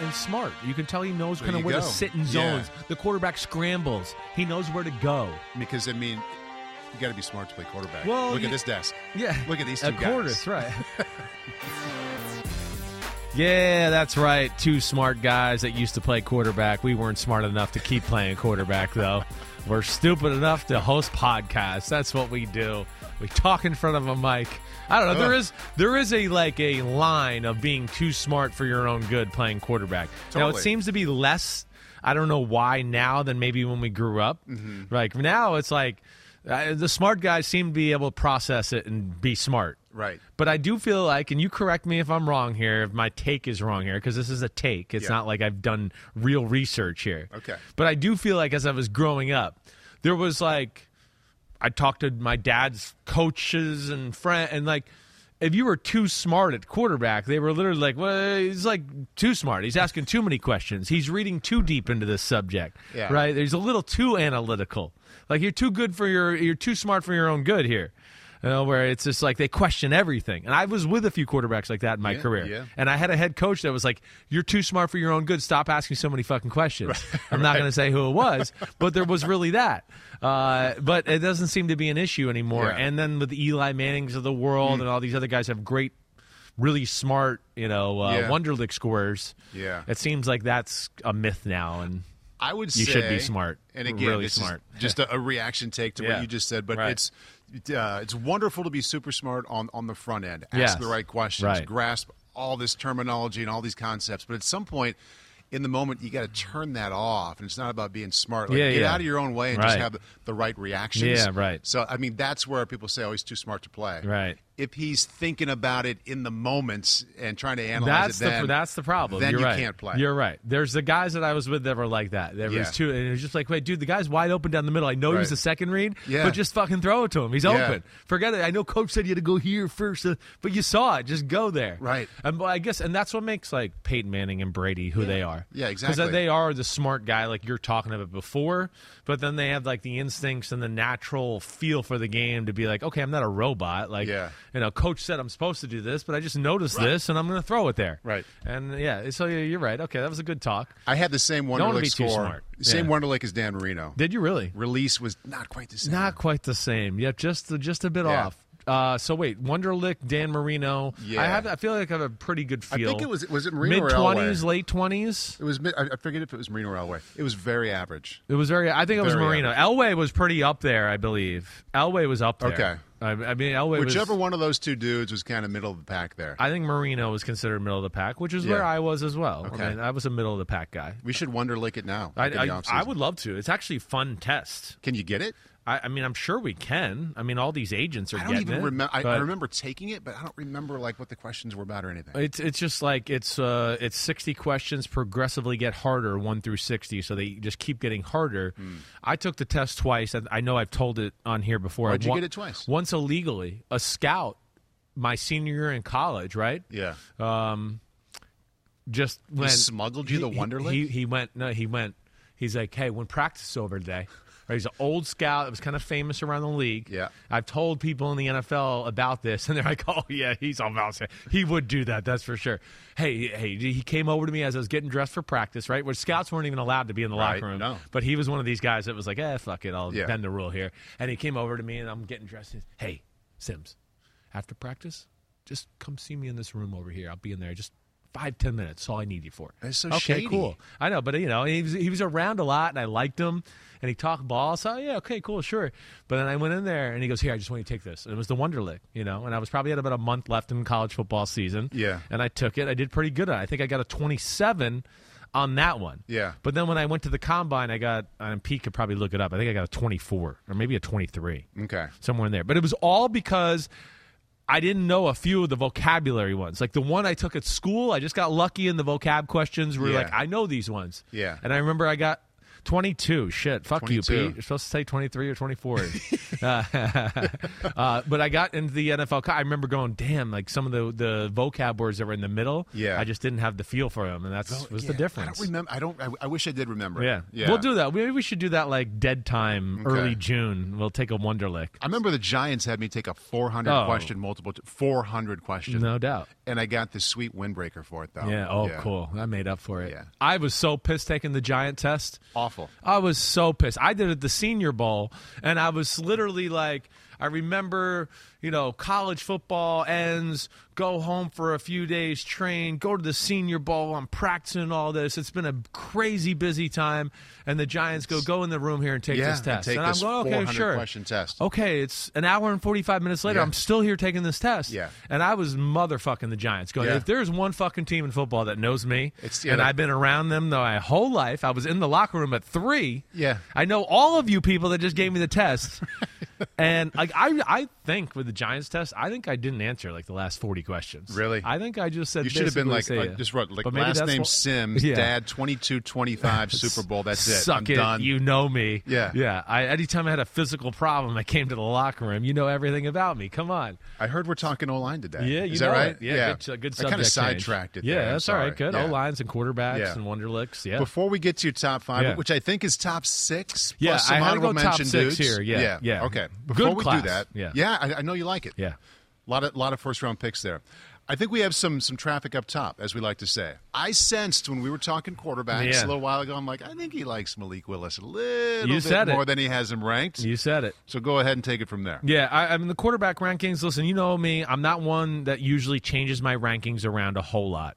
and smart. You can tell he knows kind of where to sit in Yeah. zones. The quarterback scrambles. He knows where to go. Because I mean, you got to be smart to play quarterback. Well, look you- at this desk. Yeah. Look at these two course, guys. right. yeah, that's right. Two smart guys that used to play quarterback. We weren't smart enough to keep playing quarterback, though. We're stupid enough to host podcasts. That's what we do. We talk in front of a mic. I don't know. There is there is a like a line of being too smart for your own good playing quarterback. Now it Totally. seems to be less. I don't know why now than maybe when we grew up. Mm-hmm. Like now, it's like uh, the smart guys seem to be able to process it and be smart. Right. But I do feel like, and you correct me if I'm wrong here, if my take is wrong here, because this is a take. It's Yeah. not like I've done real research here. Okay. But I do feel like as I was growing up, there was like, I talked to my dad's coaches and friend, and like, if you were too smart at quarterback, they were literally like, "Well, he's like too smart. He's asking too many questions. He's reading too deep into this subject. Yeah. Right? He's a little too analytical. Like you're too good for your, you're too smart for your own good here." You know, where it's just like they question everything. And I was with a few quarterbacks like that in my Yeah, career. yeah. And I had a head coach that was like, "You're too smart for your own good. Stop asking so many fucking questions." I'm not going to say who it was, but there was really that. Uh, but it doesn't seem to be an issue anymore. Yeah. And then with the Eli Mannings of the world and all these other guys have great, really smart, you know, uh, Yeah. Wonderlic scorers. Yeah. It seems like that's a myth now. And I would You say should be smart. And again, Really smart. is just a, a reaction take to Yeah. what you just said, but Right. it's uh, it's wonderful to be super smart on on the front end. Ask Yes. the right questions, Right. grasp all this terminology and all these concepts, but at some point in the moment you got to turn that off and it's not about being smart like Yeah, get yeah. out of your own way and just Right. have the right reactions Yeah, right. so i mean that's where people say oh he's too smart to play Right. If he's thinking about it in the moments and trying to analyze that's it then the that's the problem. then You're you right. can't play You're right. There's the guys that I was with that were like that. There Yeah. was two, and it was just like, wait, dude, the guy's wide open down the middle. I know he was the second read, Yeah. but just fucking throw it to him. He's Yeah. open. Forget it. I know coach said you had to go here first, uh, but you saw it. Just go there. Right. And I guess, and that's what makes like Peyton Manning and Brady who they are. Yeah, exactly. Because they are the smart guy, like you're talking about before, but then they have like the instincts and the natural feel for the game to be like, okay, I'm not a robot. Like, Yeah. You know, coach said I'm supposed to do this, but I just noticed this and I'm going to throw it there. Right. And yeah, so you're right. Okay, that was a good talk. i had the same Don't wanna wonderlic be too score smart. same Yeah. wonderlic as dan marino Did you really? release was not quite the same Not quite the same. Yeah, just just a bit Yeah. off. Uh, so wait, Wonderlic, Dan Marino. Yeah. I have. I feel like I have a pretty good feel. I think it was was it Marino mid or Elway? twenties, late twenties. It was. mid- I I forget if it was Marino or Elway. It was very average. It was very. I think it was Very Marino. Elway was pretty up there, I believe. Elway was up there. Okay. I, I mean, Elway Whichever was. one of those two dudes was kind of middle of the pack there. I think Marino was considered middle of the pack, which is Yeah. where I was as well. Okay. I mean, I was a middle of the pack guy. we should Wonderlic it now. I, like I. I would love to. It's actually a fun test. Can you get it? I, I mean, I'm sure we can. I mean, all these agents are I don't getting even remember. I, I remember taking it, but I don't remember like what the questions were about or anything. It's it's just like it's uh it's sixty questions progressively get harder one through sixty, so they just keep getting harder. Hmm. I took the test twice. and I know I've told it on here before. Why'd you One- get it twice? Once illegally, a scout, my senior year in college, right? yeah. Um, Just when smuggled you the he- he- Wonderlic? He, he went no, he went. He's like, hey, when practice is over today. Right, he's an old scout that was kind of famous around the league. Yeah. I've told people in the NFL about this, and they're like, "Oh yeah, he's all about it. He would do that, that's for sure." Hey, hey, he came over to me as I was getting dressed for practice. Right, where scouts weren't even allowed to be in the Right, locker room. no. But he was one of these guys that was like, "Eh, fuck it, I'll Yeah. bend the rule here." And he came over to me, and I'm getting dressed. And, hey, Sims, after practice, just come see me in this room over here. I'll be in there just. Five ten minutes. That's all I need you for. That's so okay, shady. cool. I know, but you know, he was, he was around a lot, and I liked him, and he talked ball. So oh, yeah, okay, cool, sure. But then I went in there, and he goes, "Here, I just want you to take this." And it was the Wonderlic, you know. And I was probably had about a month left in college football season. Yeah. and I took it. I did pretty good. I think I got a twenty-seven on that one. Yeah. But then when I went to the combine, I got and Pete could probably look it up. I think I got a twenty-four or maybe a twenty-three Okay. somewhere in there. But it was all because I didn't know a few of the vocabulary ones. Like the one I took at school, I just got lucky in the vocab questions where Yeah. like I know these ones. Yeah. And I remember I got 22. Shit. Fuck you, Pete. You're supposed to say 23 or 24. uh, uh, but I got into the NFL. I remember going, damn, like some of the, the vocab words that were in the middle. Yeah. I just didn't have the feel for them. And that's was Yeah, the difference. I don't remember. I don't. I, I wish I did remember. yeah. yeah. We'll do that. Maybe we should do that like dead time, Okay. early June. We'll take a Wonderlic. I remember the Giants had me take a 400 Oh. question multiple, t- 400 question, No doubt. And I got the sweet windbreaker for it though. Yeah. Oh, cool. I made up for it. Yeah. I was so pissed taking the giant test. Awful. I was so pissed. I did it at the Senior Bowl, and I was literally like, I remember, you know, college football ends, go home for a few days, train, go to the Senior Bowl. I'm practicing all this. It's been a crazy busy time, and the Giants go, go in the room here and take Yeah, this and test. take and this I'm going, okay, sure. question test. Okay, it's an hour and 45 minutes later. Yeah. I'm still here taking this test. Yeah. And I was motherfucking the Giants going, Yeah. if there's one fucking team in football that knows me, It's- and that- I've been around them my whole life, I was in the locker room at three. Yeah. I know all of you people that just gave me the test. and like I I think with the Giants test, I think I didn't answer like the last 40 questions. Really? I think I just said You should have been like, like just wrote like But last name what- Sims, Yeah. dad 22 25 Super Bowl. That's it. Suck I'm it, done. you know me. Yeah. yeah. I, anytime I had a physical problem, I came to the locker room. You know everything about me. Come on. I heard we're talking O line today. Yeah, you is know that right? it. Yeah, good, uh, good I kind of sidetracked it. Yeah, there. I'm that's all right. Good. Yeah. O lines and quarterbacks Yeah. and Wonderlicks. Yeah. Before we get to your top five, Yeah. which I think is top six, Yeah, I had to go top mention six here. Yeah, yeah. Okay. Good Before we do that, Yeah. I, I know you like it. yeah. A lot of lot of first round picks there. I think we have some some traffic up top, as we like to say. I sensed when we were talking quarterbacks Yeah. a little while ago. I'm like, I think he likes Malik Willis a little You bit said it. more than he has him ranked. You said it. So go ahead and take it from there. Yeah, I, I mean the quarterback rankings. Listen, you know me. I'm not one that usually changes my rankings around a whole lot.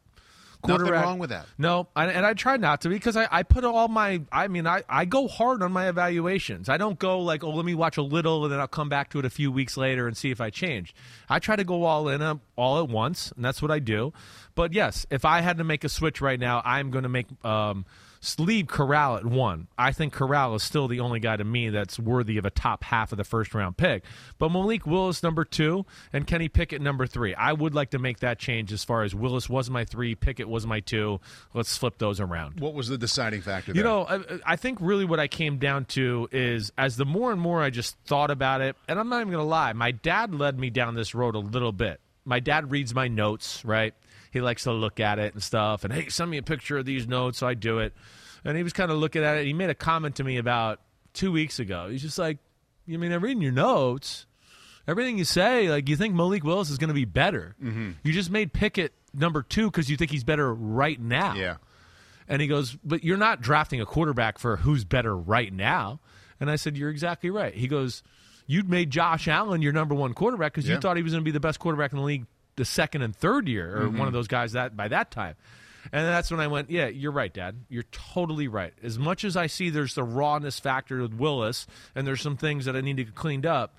Nothing Quarterback- wrong with that. No, I, and I try not to because I, I put all my. I mean, I, I go hard on my evaluations. I don't go like, oh, let me watch a little and then I'll come back to it a few weeks later and see if I change. I try to go all in uh, all at once, and that's what I do. But yes, if I had to make a switch right now, I'm going to make um, leave Corral at one. I think Corral is still the only guy to me that's worthy of a top half of the first round pick. But Malik Willis number two and Kenny Pickett number three. I would like to make that change as far as Willis was my three, Pickett was my two. Let's flip those around. What was the deciding factor? You know, I, I think really what I came down to is as the more and more I just thought about it, and I'm not even going to lie, my dad led me down this road a little bit. My dad reads my notes, right? He likes to look at it and stuff, and hey, send me a picture of these notes, so I do it. And he was kind of looking at it. He made a comment to me about two weeks ago. He's just like, "You mean I'm reading your notes? Everything you say, like you think Malik Willis is going to be better. Mm-hmm. You just made Pickett number two because you think he's better right now." Yeah. And he goes, But you're not drafting a quarterback for who's better right now. And I said, You're exactly right. He goes, You'd made Josh Allen your number one quarterback because Yeah. you thought he was going to be the best quarterback in the league the second and third year, or Mm-hmm. one of those guys that by that time. And that's when I went, Yeah, you're right, Dad. You're totally right. As much as I see there's the rawness factor with Willis, and there's some things that I need to get cleaned up.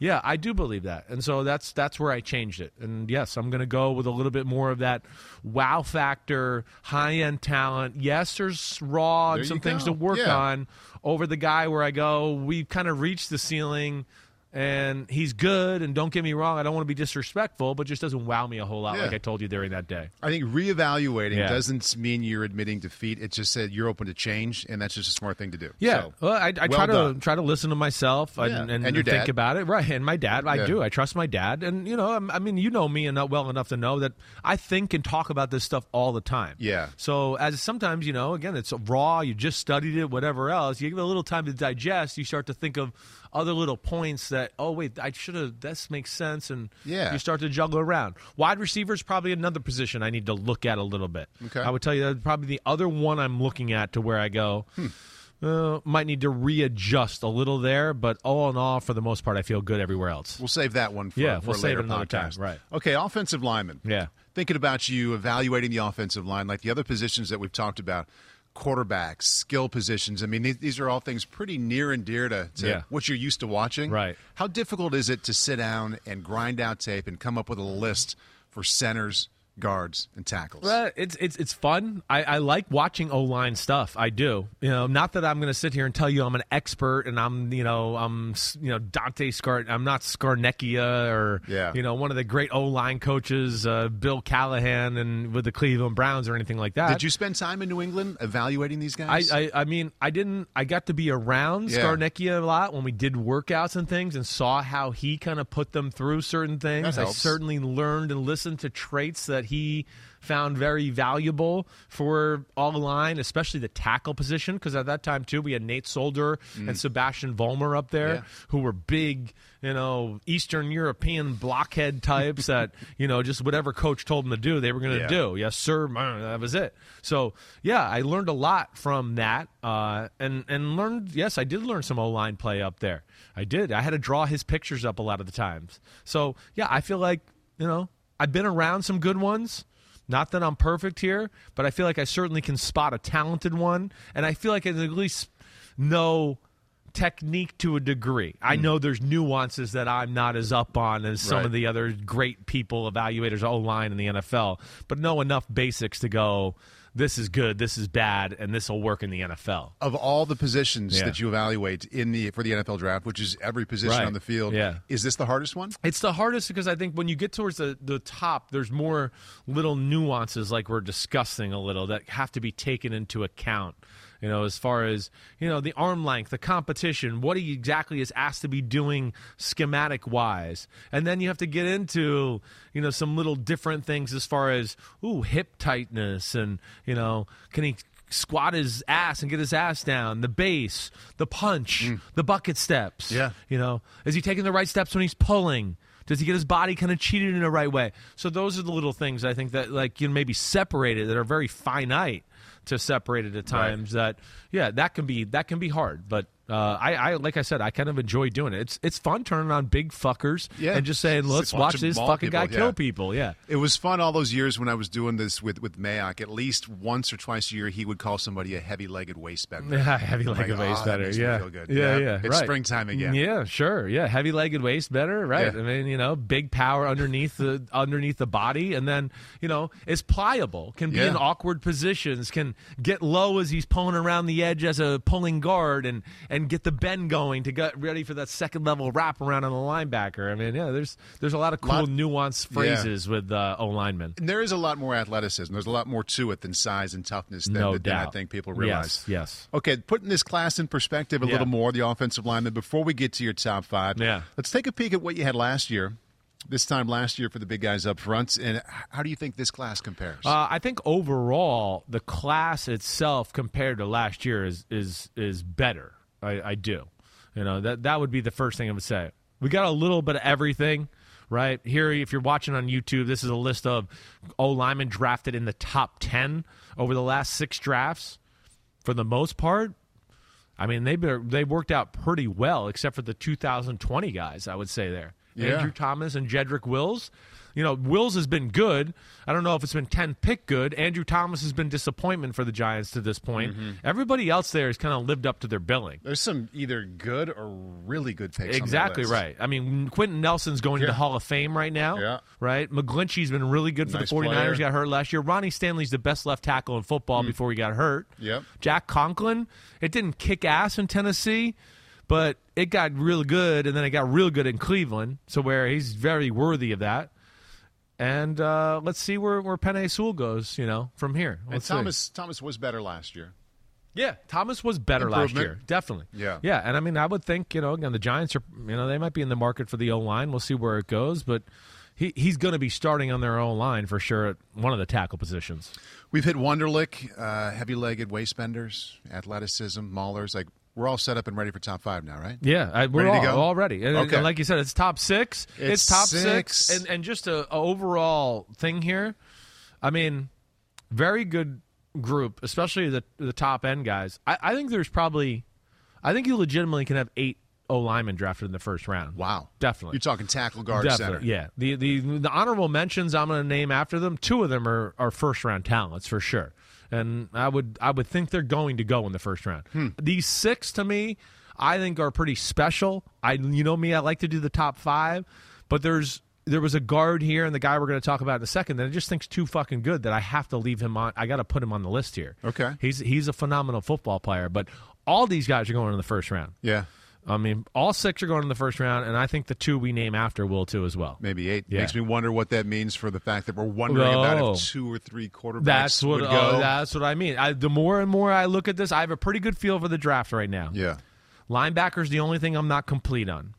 Yeah, I do believe that, and so that's that's where I changed it. And yes, I'm going to go with a little bit more of that wow factor, high end talent. Yes, there's raw There and some things go. to work Yeah. on over the guy where I go. We've kind of reached the ceiling, and he's good. And don't get me wrong, I don't want to be disrespectful, but just doesn't wow me a whole lot, Yeah. like I told you during that day. I think reevaluating Yeah. doesn't mean you're admitting defeat. It just said you're open to change, and that's just a smart thing to do. Yeah, So, well, I, I well try to done. try to listen to myself and, Yeah. and, And think dad. about it, right? And my dad, I do. I trust my dad, and you know, I mean, you know me enough well enough to know that I think and talk about this stuff all the time. Yeah. So as sometimes you know, again, it's raw. You just studied it, whatever else. You give it a little time to digest. You start to think of other little points that oh wait, I should have. This makes sense, and Yeah. you start to juggle around. Wide receiver is probably another position I need to look at a little bit. Okay. I would tell you that's probably the other one I'm looking at to where I go. Hmm. Uh, might need to readjust a little there, but all in all, for the most part, I feel good everywhere else. We'll save that one for, Yeah, for we'll later another time, right. Okay, offensive lineman. Yeah. Thinking about you evaluating the offensive line, like the other positions that we've talked about, quarterbacks, skill positions. I mean, these, these are all things pretty near and dear to, to Yeah. what you're used to watching. Right. How difficult is it to sit down and grind out tape and come up with a list for centers, guards, and tackles. Well, it's it's it's fun. I, I like watching O line stuff. I do. You know, not that I'm going to sit here and tell you I'm an expert and I'm you know I'm you know Dante Scar. I'm not Scarnecchia or Yeah. you know one of the great O line coaches, uh, Bill Callahan, and with the Cleveland Browns or anything like that. Did you spend time in New England evaluating these guys? I, I, I mean, I didn't. I got to be around Yeah. Scarnecchia a lot when we did workouts and things, and saw how he kind of put them through certain things. I certainly learned and listened to traits that he found very valuable for all the line, especially the tackle position. Because at that time too, we had Nate Solder and Sebastian Vollmer up there, Mm. Yeah. who were big, you know, Eastern European blockhead types that you know just whatever coach told them to do, they were going to Yeah. do. Yes, sir. That was it. So yeah, I learned a lot from that, uh, and and learned. Yes, I did learn some O line play up there. I did. I had to draw his pictures up a lot of the times. So yeah, I feel like you know I've been around some good ones. Not that I'm perfect here, but I feel like I certainly can spot a talented one, and I feel like I at least know technique to a degree. I hmm. know there's nuances that I'm not as up on as some Right. of the other great people, evaluators, O line in the NFL, but know enough basics to go, this is good, this is bad, and this will work in the NFL. of all the positions Yeah. that you evaluate in the for the NFL draft, which is every position Right. on the field, Yeah. is this the hardest one? It's the hardest because I think when you get towards the, the top, there's more little nuances like we're discussing a little that have to be taken into account. You know, as far as, you know, the arm length, the competition, what he exactly is asked to be doing schematic wise. And then you have to get into, you know, some little different things as far as, ooh, hip tightness and, you know, can he squat his ass and get his ass down, the base, the punch, mm. the bucket steps. Yeah. You know, is he taking the right steps when he's pulling? Does he get his body kind of cheated in the right way? So those are the little things I think that like you know maybe separated that are very finite to separate it at times. That yeah, that can be that can be hard. But uh, I, I like I said, I kind of enjoy doing it. It's it's fun turning on big fuckers Yeah. and just saying, let's watch watch this fucking people, guy kill people. Yeah. It was fun all those years when I was doing this with with Mayock. At least once or twice a year, he would call somebody a heavy-legged waist bender. Yeah, heavy legged like, waist "Oh. Yeah. yeah, Yeah, yeah, it's right. springtime again. Yeah, sure. Yeah, heavy legged waist better. Right. Yeah. I mean, you know, big power underneath the underneath the body, and then you know, is pliable. Can be Yeah. in awkward positions. Can get low as he's pulling around the edge as a pulling guard, and and get the bend going to get ready for that second level wrap around on the linebacker. I mean, yeah, there's there's a lot of cool Lot- nuanced phrases with uh, O linemen. And there is a lot more athleticism. There's a lot more to it than size and toughness than, No than doubt. I think people realize. Yes. Yes. Okay, putting this class in perspective a Yeah. little more, the offensive lineman, before we get to your top five, Yeah. let's take a peek at what you had last year. This time last year for the big guys up front, and how do you think this class compares? Uh, I think overall the class itself compared to last year is is is better. I, I do. You know that that would be the first thing I would say. We got a little bit of everything. Right here, if you're watching on YouTube, this is a list of O linemen drafted in the top ten over the last six drafts. For the most part, I mean they they worked out pretty well, except for the 2020 guys. I would say there, Yeah. Andrew Thomas and Jedrick Wills. You know, Wills has been good. I don't know if it's been 10 pick good. Andrew Thomas has been disappointment for the Giants to this point. Mm-hmm. Everybody else there has kind of lived up to their billing. There's some either good or really good picks. Exactly right. I mean, Quenton Nelson's going to the Hall of Fame right now. Yeah. Right? McGlinchey's been really good for Nice the 49ers. player. Got hurt last year. Ronnie Stanley's the best left tackle in football before he got hurt. Yep. Jack Conklin, it didn't kick ass in Tennessee, but it got real good, and then it got real good in Cleveland, so where he's very worthy of that. And uh, let's see where where Penei Sewell goes, you know, from here. And Let's see. Thomas Thomas was better last year. Yeah, Thomas was better last year, definitely. Yeah. yeah, and I mean, I would think you know, again, the Giants are, you know, they might be in the market for the O line. We'll see where it goes, but he he's going to be starting on their own line for sure at one of the tackle positions. We've hit Wonderlic, uh, heavy-legged waist benders, athleticism, maulers. Like we're all set up and ready for top five now, right? Yeah, I, we're Ready to all, go? all ready. And, Okay. and like you said, it's top six. It's top six. six, and and just a, a overall thing here. I mean, very good group, especially the the top end guys. I, I think there's probably, I think you legitimately can have eight O linemen drafted in the first round. Wow, Definitely. You're talking tackle, guard, Definitely, center. yeah. The, the the honorable mentions I'm going to name after them. Two of them are, are first round talents for sure, and I would I would think they're going to go in the first round. Hmm. These six to me, I think are pretty special. I you know me, I like to do the top five, but there's there was a guard here, and the guy we're going to talk about in a second that I just think's too fucking good that I have to leave him on. I got to put him on the list here. Okay. he's he's a phenomenal football player, but all these guys are going in the first round. Yeah, I mean, all six are going in the first round, and I think the two we name after will too as well. maybe eight. Yeah. Makes me wonder what that means for the fact that we're wondering Oh. about if two or three quarterbacks That's what. would oh, go. Oh, that's what I mean. I, the more and more I look at this, I have a pretty good feel for the draft right now. yeah, Linebacker's the only thing I'm not complete on.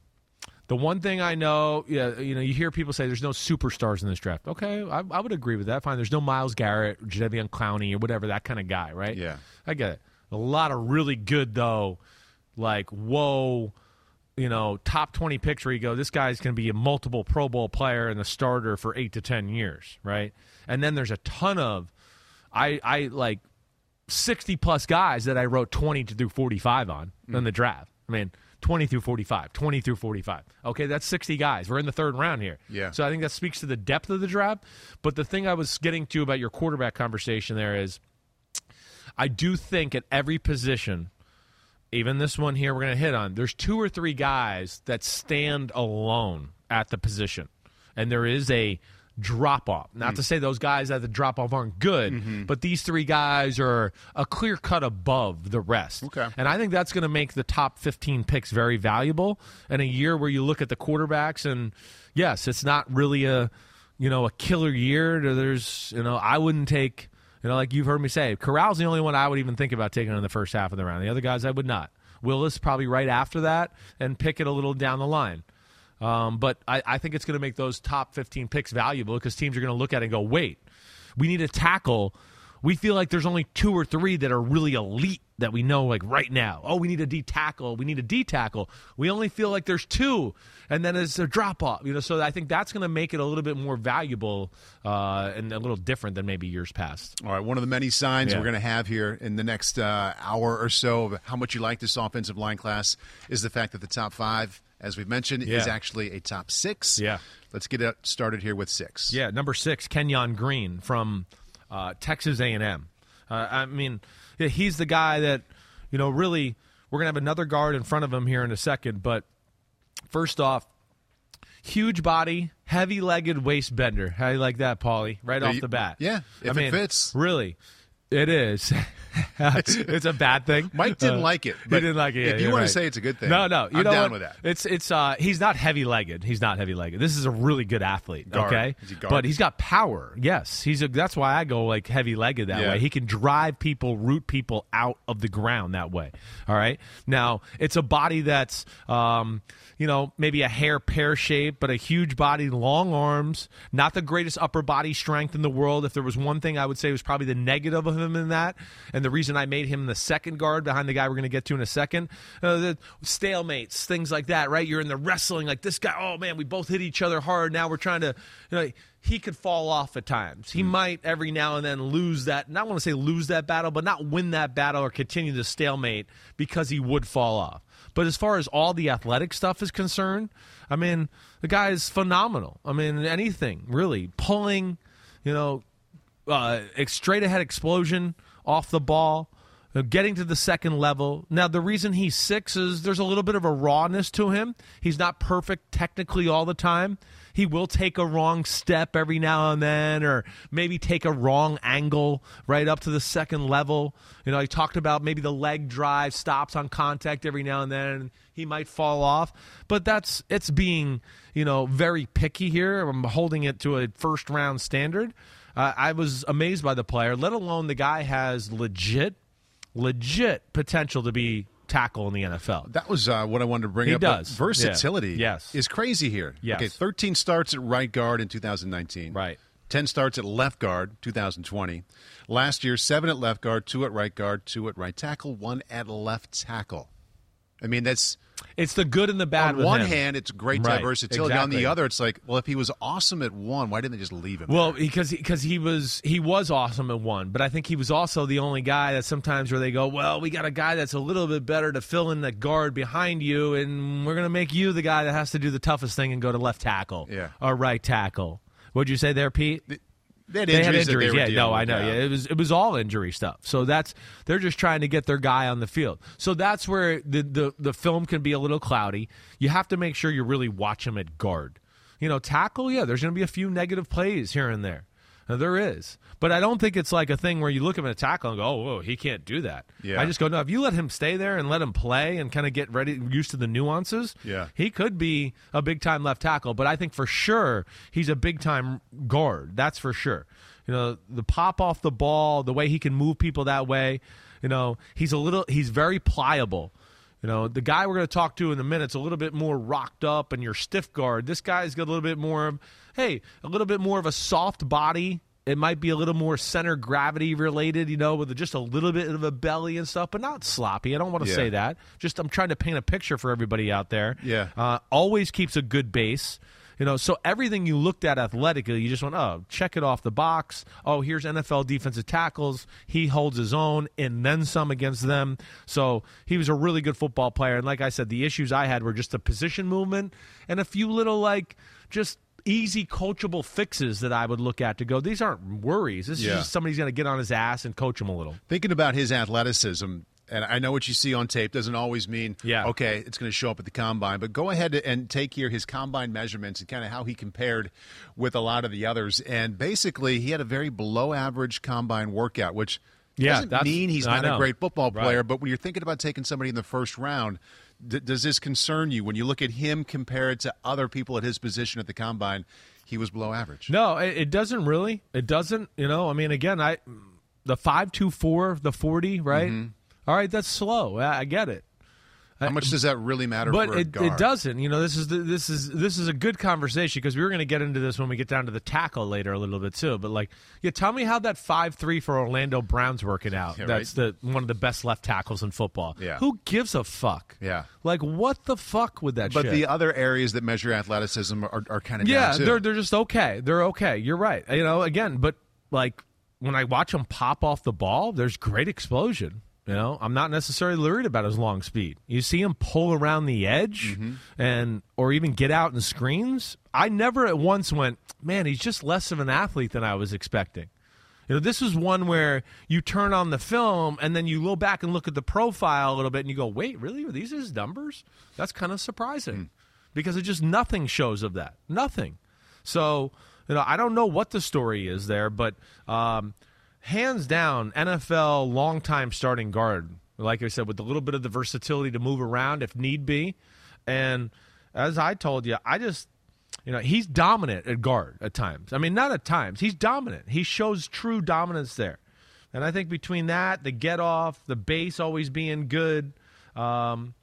The one thing I know, yeah, you know, you hear people say there's no superstars in this draft. Okay, I, I would agree with that. Fine, there's no Myles Garrett, Jadeveon Clowney, or whatever that kind of guy, right? Yeah. I get it. A lot of really good though, like whoa, you know, top twenty picks where you go, this guy's going to be a multiple Pro Bowl player and a starter for eight to ten years, right? And then there's a ton of, I I like 60 plus guys that I wrote 20 to through 45 on hmm. in the draft. I mean, 20 through 45, 20 through 45. Okay, that's 60 guys. We're in the third round here. Yeah. So I think that speaks to the depth of the draft. But the thing I was getting to about your quarterback conversation there is I do think at every position, even this one here we're going to hit on, there's two or three guys that stand alone at the position. And there is a drop off. Not to hmm. say those guys at the drop off aren't good, mm-hmm. but these three guys are a clear cut above the rest. Okay. And I think that's going to make the top 15 picks very valuable in a year where you look at the quarterbacks and yes, it's not really a you know a killer year. There's you know I wouldn't take you know like you've heard me say Corral's the only one I would even think about taking in the first half of the round. The other guys I would not. Willis probably right after that and Pickett a little down the line. Um, but I, I think it's going to make those top 15 picks valuable because teams are going to look at it and go, wait, we need a tackle. We feel like there's only two or three that are really elite that we know like right now. Oh, we need a D tackle. We need a D tackle. We only feel like there's two, and then it's a drop off. You know, so I think that's going to make it a little bit more valuable uh, and a little different than maybe years past. All right, one of the many signs Yeah. we're going to have here in the next uh, hour or so of how much you like this offensive line class is the fact that the top five, as we've mentioned, is actually a top six. Yeah. Let's get it started here with six. Yeah, number six, Kenyon Green from uh, Texas A&M. Uh, I mean, he's the guy that you know really. We're gonna have another guard in front of him here in a second, but first off, huge body, heavy-legged waist bender. How you like that, Paulie? Right Yeah, off the bat. yeah, if I it mean, fits. Really, it is. it's a bad thing. Mike didn't Uh, like it, He didn't like it. if yeah, you you're wanna say it's a good thing, no, no, you I'm know down what? with that. It's it's uh he's not heavy legged. He's not heavy legged. This is a really good athlete. Guard. Okay, he but he's got power. Yes, he's a. That's why I go like heavy legged that Yeah. way. He can drive people, root people out of the ground that way. All right. Now it's a body that's um you know maybe a hair pear shape, but a huge body, long arms. Not the greatest upper body strength in the world. If there was one thing I would say was probably the negative of him in that, and the reason I made him the second guard behind the guy we're going to get to in a second, uh, the stalemates, things like that. Right? You're in the wrestling like this guy. Oh man, we both hit each other hard. Now we're trying to. You know, he could fall off at times. He might every now and then lose that. Not want to say lose that battle, but not win that battle or continue the stalemate because he would fall off. But as far as all the athletic stuff is concerned, I mean, the guy is phenomenal. I mean, anything really pulling, you know, uh, straight ahead explosion off the ball, uh, getting to the second level. Now, the reason he's six is there's a little bit of a rawness to him. He's not perfect technically all the time. He will take a wrong step every now and then, or maybe take a wrong angle right up to the second level. You know, he talked about maybe the leg drive stops on contact every now and then. He might fall off, but that's it's being you know very picky here. I'm holding it to a first round standard. Uh, I was amazed by the player, let alone the guy has legit, legit potential to be tackle in the NFL. That was uh, what I wanted to bring He up. does. Versatility Yeah. Yes. is crazy here. Yes. Okay, 13 starts at right guard in 2019. Right. 10 starts at left guard 2020. Last year, 7 at left guard, 2 at right guard, 2 at right tackle, 1 at left tackle. I mean, that's It's the good and the bad. on one him. hand, it's great to have Right, versatility. On the other, it's like, well, if he was awesome at one, why didn't they just leave him? Well, there? because because he was he was awesome at one, but I think he was also the only guy that sometimes where they go, well, we got a guy that's a little bit better to fill in the guard behind you, and we're gonna make you the guy that has to do the toughest thing and go to left tackle, Yeah. or right tackle. What'd you say there, Pete? They had They injuries. had that injuries. they yeah, no, I know. Yeah. it was it was all injury stuff. So that's they're just trying to get their guy on the field. So that's where the the, the film can be a little cloudy. You have to make sure you really watch him at guard. you know, tackle, yeah, there's going to be a few negative plays here and there. Now, there is, but I don't think it's like a thing where you look at a tackle and go, "Oh, whoa, he can't do that." Yeah. I just go, "No, if you let him stay there and let him play and kind of get ready, used to the nuances, Yeah. he could be a big time left tackle." But I think for sure he's a big time guard. That's for sure. You know, the pop off the ball, the way he can move people that way. You know, he's a little, he's very pliable. You know, the guy we're going to talk to in a minute's a little bit more rocked up and your stiff guard. This guy's got a little bit more of, hey, a little bit more of a soft body. It might be a little more center gravity related, you know, with just a little bit of a belly and stuff, but not sloppy. I don't want to Yeah. say that. Just I'm trying to paint a picture for everybody out there. Yeah. Uh, always keeps a good base. You know, so everything you looked at athletically, you just went, oh, check it off the box. Oh, here's NFL defensive tackles. He holds his own and then some against them. So he was a really good football player. And like I said, the issues I had were just the position movement and a few little, like, just easy coachable fixes that I would look at to go, these aren't worries. This Yeah. is just somebody's going to get on his ass and coach him a little. Thinking about his athleticism, and I know what you see on tape doesn't always mean, Yeah. okay, it's going to show up at the combine, but go ahead and take here his combine measurements and kind of how he compared with a lot of the others. And basically, he had a very below average combine workout, which Yeah, doesn't mean he's not a great football Right. player, but when you're thinking about taking somebody in the first round, d- does this concern you when you look at him compared to other people at his position at the combine? He was below average. No, it, it doesn't really. It doesn't. You know, I mean, again, I the five two four, the forty, right? Mm-hmm. All right, that's slow. I, I get it, How uh, much does that really matter but for a it, it doesn't. You know, this is the, this is this is a good conversation because we were going to get into this when we get down to the tackle later a little bit too. But like, yeah, tell me how that five three for Orlando Brown's working out. Yeah, That's the one of the best left tackles in football. Yeah. who gives a fuck? Yeah. like what the fuck with that? But shit? the other areas that measure athleticism are, are kind of yeah, they're they're just okay. They're okay. You're right. You know, again, but like when I watch them pop off the ball, there's great explosion. You know, I'm not necessarily worried about his long speed. You see him pull around the edge Mm-hmm. and or even get out in screens. I never at once went, man, he's just less of an athlete than I was expecting. You know, this is one where you turn on the film and then you go back and look at the profile a little bit and you go, wait, really? Are these his numbers? That's kind of surprising because it just nothing shows of that. Nothing. So, you know, I don't know what the story is there, but um, hands down, NFL longtime starting guard. Like I said, with a little bit of the versatility to move around if need be. And as I told you, I just you know, he's dominant at guard at times. I mean, not at times. He's dominant. He shows true dominance there. And I think between that, the get off, the base always being good, um,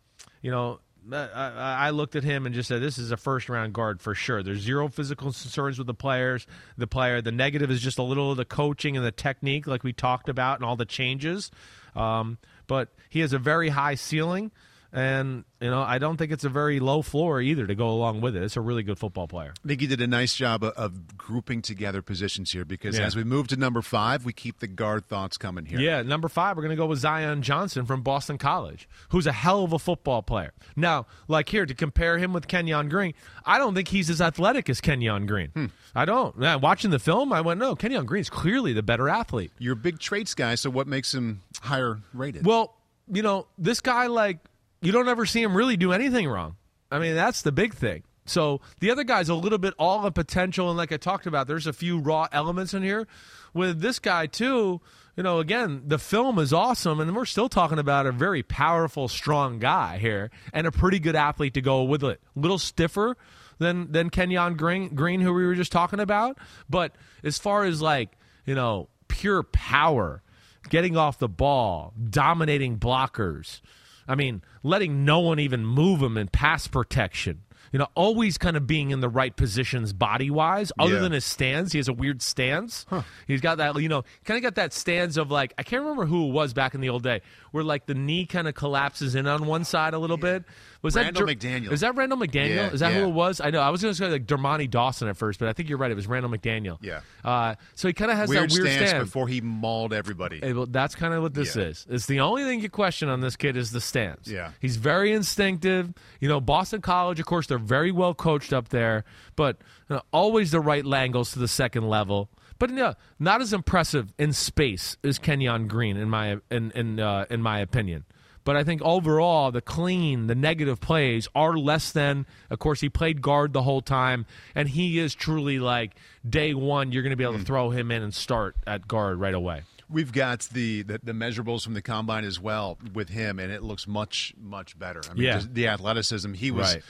you know, I, I looked at him and just said, "This is a first round guard for sure." There's zero physical concerns with the players. The player, the negative is just a little of the coaching and the technique, like we talked about, and all the changes. Um, but he has a very high ceiling, and you know, I don't think it's a very low floor either to go along with it. It's a really good football player. I think he did a nice job of, of grouping together positions here because Yeah. as we move to number five, we keep the guard thoughts coming here. Yeah, number five, we're going to go with Zion Johnson from Boston College, who's a hell of a football player. Now, like here, to compare him with Kenyon Green, I don't think he's as athletic as Kenyon Green. Hmm. I don't. Watching the film, I went, no, Kenyon Green's clearly the better athlete. You're a big traits guy, so what makes him higher rated? Well, you know, this guy, like, you don't ever see him really do anything wrong. I mean, that's the big thing. So the other guy's a little bit all the potential, and like I talked about, there's a few raw elements in here. With this guy too, you know, again, the film is awesome, and we're still talking about a very powerful, strong guy here, and a pretty good athlete to go with it. A little stiffer than than Kenyon Green, Green, who we were just talking about, but as far as like you know, pure power, getting off the ball, dominating blockers. I mean, letting no one even move him in pass protection. You know, always kind of being in the right positions body wise. Other Yeah. than his stance, he has a weird stance. He's got that, you know, kind of got that stance of like I can't remember who it was back in the old day, where like the knee kind of collapses in on one side a little bit. Was Randall that McDaniel. Is that Randall McDaniel? Yeah, is that yeah. who it was? I know. I was going to say like Dermontti Dawson at first, but I think you're right. It was Randall McDaniel. Yeah. Uh, so he kind of has weird, that weird stance, before he mauled everybody. Well, that's kind of what this Yeah. is. It's the only thing you question on this kid is the stance. Yeah. he's very instinctive. You know, Boston College, of course, they're very well coached up there, but you know, always the right angles to the second level. But no, not as impressive in space as Kenyon Green, in my in in uh, in my opinion. But I think overall, the clean, the negative plays are less than. Of course, he played guard the whole time, and he is truly like day one. You're going to be able to throw him in and start at guard right away. We've got the, the, the measurables from the combine as well with him, and it looks much much better. I mean, Yeah. the athleticism. He was Right.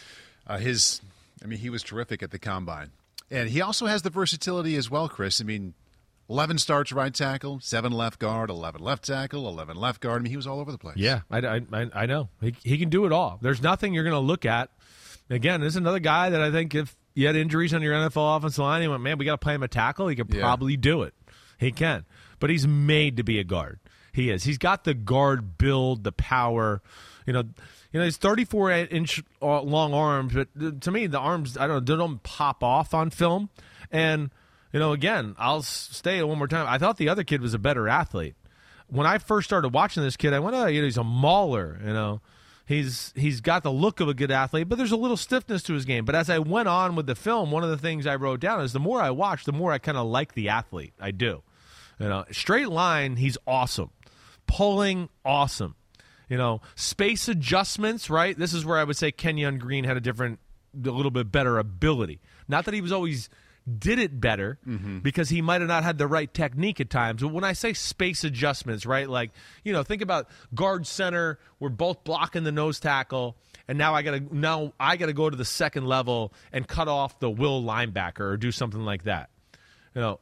Uh, his. I mean, he was terrific at the combine, and he also has the versatility as well, Chris. I mean. 11 starts right tackle, 7 left guard, 11 left tackle, 11 left guard. I mean, he was all over the place. Yeah, I, I, I- know. He, he can do it all. There's nothing you're going to look at. Again, this is another guy that I think if you had injuries on your NFL offensive line, he went, man, we got to play him a tackle. He could Yeah. probably do it. He can. But he's made to be a guard. He is. He's got the guard build, the power. You know, you know, he's 34 inch uh, long arms, but to me, the arms, I don't know, don't pop off on film. And, you know, again, I'll stay one more time. I thought the other kid was a better athlete when I first started watching this kid, I went, "Oh, you know, he's a mauler." You know, he's he's got the look of a good athlete, but there's a little stiffness to his game. But as I went on with the film, one of the things I wrote down is the more I watch, the more I kind of like the athlete. I do. You know, straight line, he's awesome. Pulling, awesome. You know, space adjustments, right? This is where I would say Kenyon Green had a different, a little bit better ability. Not that he was always did it better mm-hmm. because he might have not had the right technique at times. But when I say space adjustments, right? Like, you know, think about guard center, we're both blocking the nose tackle, and now I gotta now I gotta go to the second level and cut off the will linebacker or do something like that. You know,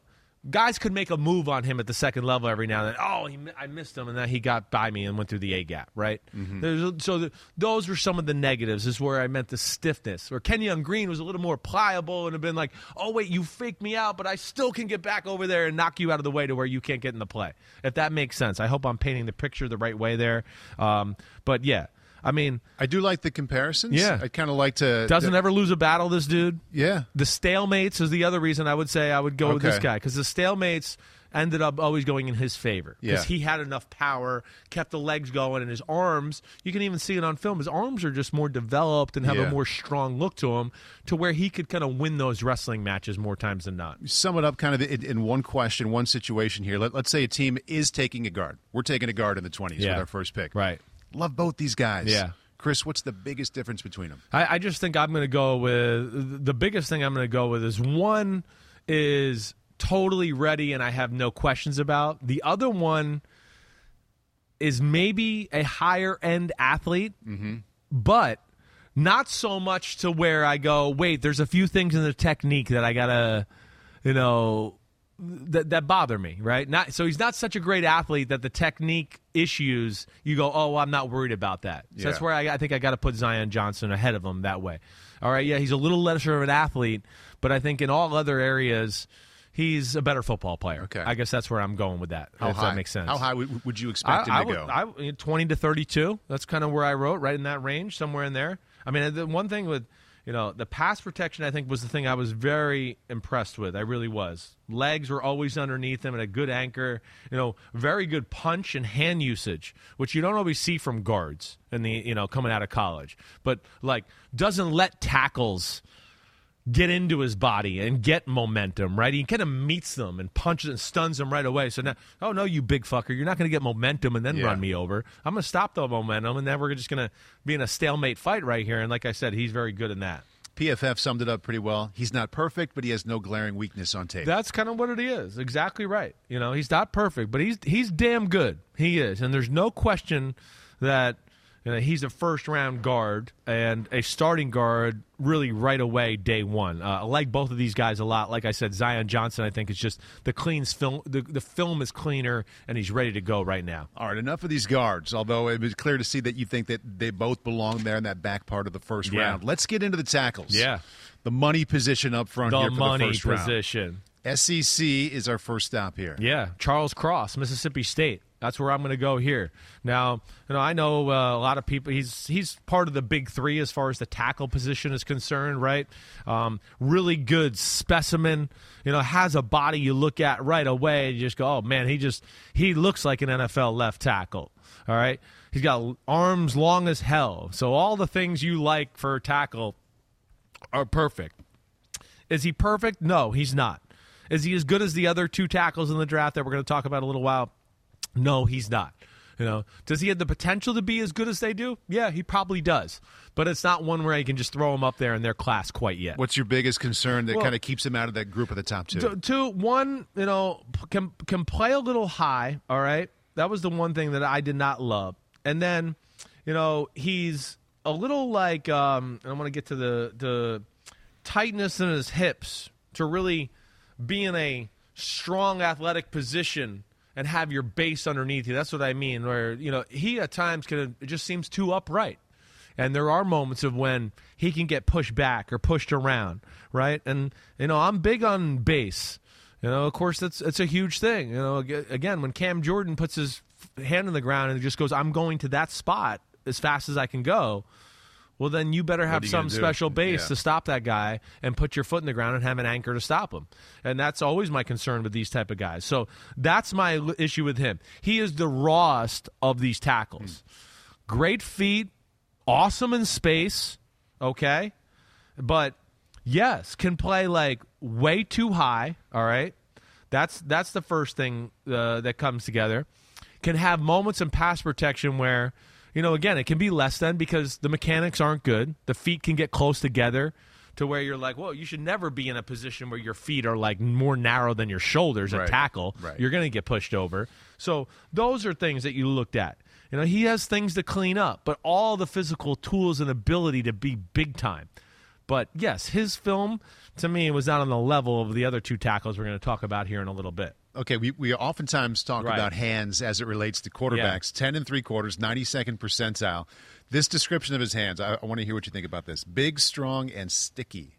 guys could make a move on him at the second level every now and then. Oh, he, I missed him, and then he got by me and went through the A gap. Right. There's, so the, those were some of the negatives. Is where I meant the stiffness. Where Kenyon Green was a little more pliable and have been like, oh wait, you faked me out, but I still can get back over there and knock you out of the way to where you can't get in the play. If that makes sense. I hope I'm painting the picture the right way there. Um, but yeah. I mean, I do like the comparisons. Yeah. I kind of like to. doesn't ever lose a battle, this dude. Yeah. The stalemates is the other reason I would say I would go with this guy because the stalemates ended up always going in his favor because Yeah. he had enough power, kept the legs going, and his arms. You can even see it on film. His arms are just more developed and have Yeah. a more strong look to him, to where he could kind of win those wrestling matches more times than not. sum it up kind of in, in one question, one situation here. Let, let's say a team is taking a guard. We're taking a guard in the 20s Yeah. with our first pick. Right. Love both these guys. Yeah. Chris, what's the biggest difference between them? I, I just think I'm going to go with the biggest thing I'm going to go with is one is totally ready and I have no questions about. The other one is maybe a higher end athlete, mm-hmm. but not so much to where I go, wait, there's a few things in the technique that I got to, you know, that, that bother me, right? Not so he's not such a great athlete that the technique issues you go, oh, I'm not worried about that. So that's where I, I think I got to put Zion Johnson ahead of him that way. All right, yeah, he's a little lesser of an athlete, but I think in all other areas, he's a better football player. Okay. I guess that's where I'm going with that. if that makes sense. How high would, would you expect him to I, I go? I, 20 to 32. That's kind of where I wrote, right in that range, somewhere in there. I mean, the one thing with, you know, the pass protection, I think, was the thing I was very impressed with. I really was. Legs were always underneath him and a good anchor. You know, very good punch and hand usage, which you don't always see from guards in the, you know, coming out of college. But, like, doesn't let tackles get into his body and get momentum, right? He kind of meets them and punches and stuns them right away. So now, oh no, you big fucker, you're not going to get momentum and then Yeah. run me over. I'm going to stop the momentum, and then we're just going to be in a stalemate fight right here. And like I said, he's very good in that. PFF summed it up pretty well. He's not perfect, but he has no glaring weakness on tape. That's kind of what it is. Exactly right. You know, he's not perfect, but he's he's damn good. He is, and there's no question that you know, he's a first round guard and a starting guard really right away day one. Uh, I like both of these guys a lot. Like I said, Zion Johnson, I think is just the clean film. The, the film is cleaner, and he's ready to go right now. All right, enough of these guards, although it was clear to see that you think that they both belong there in that back part of the first Yeah. round. Let's get into the tackles. Yeah. The money position up front The here for money the first round. position. SEC is our first stop here. Yeah, Charles Cross, Mississippi State. That's where I'm going to go here. Now, you know, I know uh, a lot of people. He's he's part of the big three as far as the tackle position is concerned, right? Um, really good specimen. You know, has a body you look at right away. And you just go, oh man, he just he looks like an NFL left tackle. All right, he's got arms long as hell. So all the things you like for a tackle are perfect. Is he perfect? No, he's not. Is he as good as the other two tackles in the draft that we're going to talk about a little while? No, he's not. You know, does he have the potential to be as good as they do? Yeah, he probably does. But it's not one where you can just throw him up there in their class quite yet. What's your biggest concern that Well- kind of keeps him out of that group of the top two? Two, two, one, you know, can can play a little high. All right, that was the one thing that I did not love. And then, you know, he's a little like um, I want to get to the the tightness in his hips to really be in a strong athletic position and have your base underneath you. That's what I mean. Where you know he at times can just seems too upright. And there are moments of when he can get pushed back or pushed around, right? And you know, I'm big on base. You know, of course, that's it's a huge thing. You know, again, when Cam Jordan puts his hand in the ground and just goes, "I'm going to that spot as fast as I can go," well, then you better have you some special base Yeah. to stop that guy and put your foot in the ground and have an anchor to stop him. And that's always my concern with these type of guys. So that's my issue with him. He is the rawest of these tackles. Great feet, awesome in space, okay? But yes, can play like way too high, all right? That's that's the first thing uh, that comes together. Can have moments in pass protection where, you know, again, it can be less than because the mechanics aren't good. The feet can get close together to where you're like, well, you should never be in a position where your feet are like more narrow than your shoulders at tackle. Right. You're going to get pushed over. So those are things that you looked at. You know, he has things to clean up, but all the physical tools and ability to be big time. But yes, his film to me was not on the level of the other two tackles we're going to talk about here in a little bit. Okay, we, we oftentimes talk Right. about hands as it relates to quarterbacks. Ten and three quarters, ninety second percentile. This description of his hands, I, I want to hear what you think about this. Big, strong, and sticky.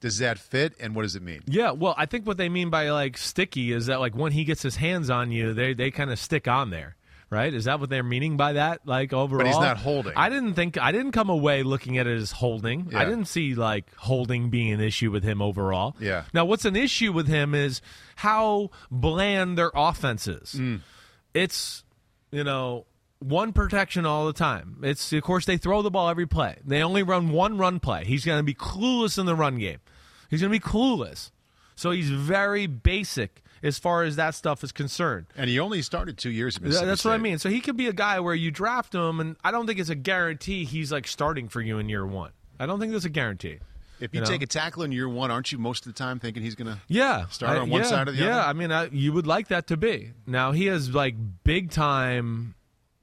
Does that fit, and what does it mean? Yeah, well, I think what they mean by like sticky is that like when he gets his hands on you, they they kind of stick on there, right? Is that what they're meaning by that? Like overall, but he's not holding. I didn't think I didn't come away looking at it as holding. I didn't see like holding being an issue with him overall. Yeah. Now, what's an issue with him is how bland their offense is. Mm. It's you know one protection all the time. It's of course they throw the ball every play. They only run one run play. He's going to be clueless in the run game. He's going to be clueless. So he's very basic as far as that stuff is concerned. And he only started two years. Mississippi That's what I mean. So he could be a guy where you draft him, and I don't think it's a guarantee he's like starting for you in year one. I don't think that's a guarantee. If you, You know? take a tackle in year one, aren't you most of the time thinking he's going to? Yeah, Start on one yeah, side or the yeah, other? Yeah, I mean, I, you would like that to be. Now he has like big time,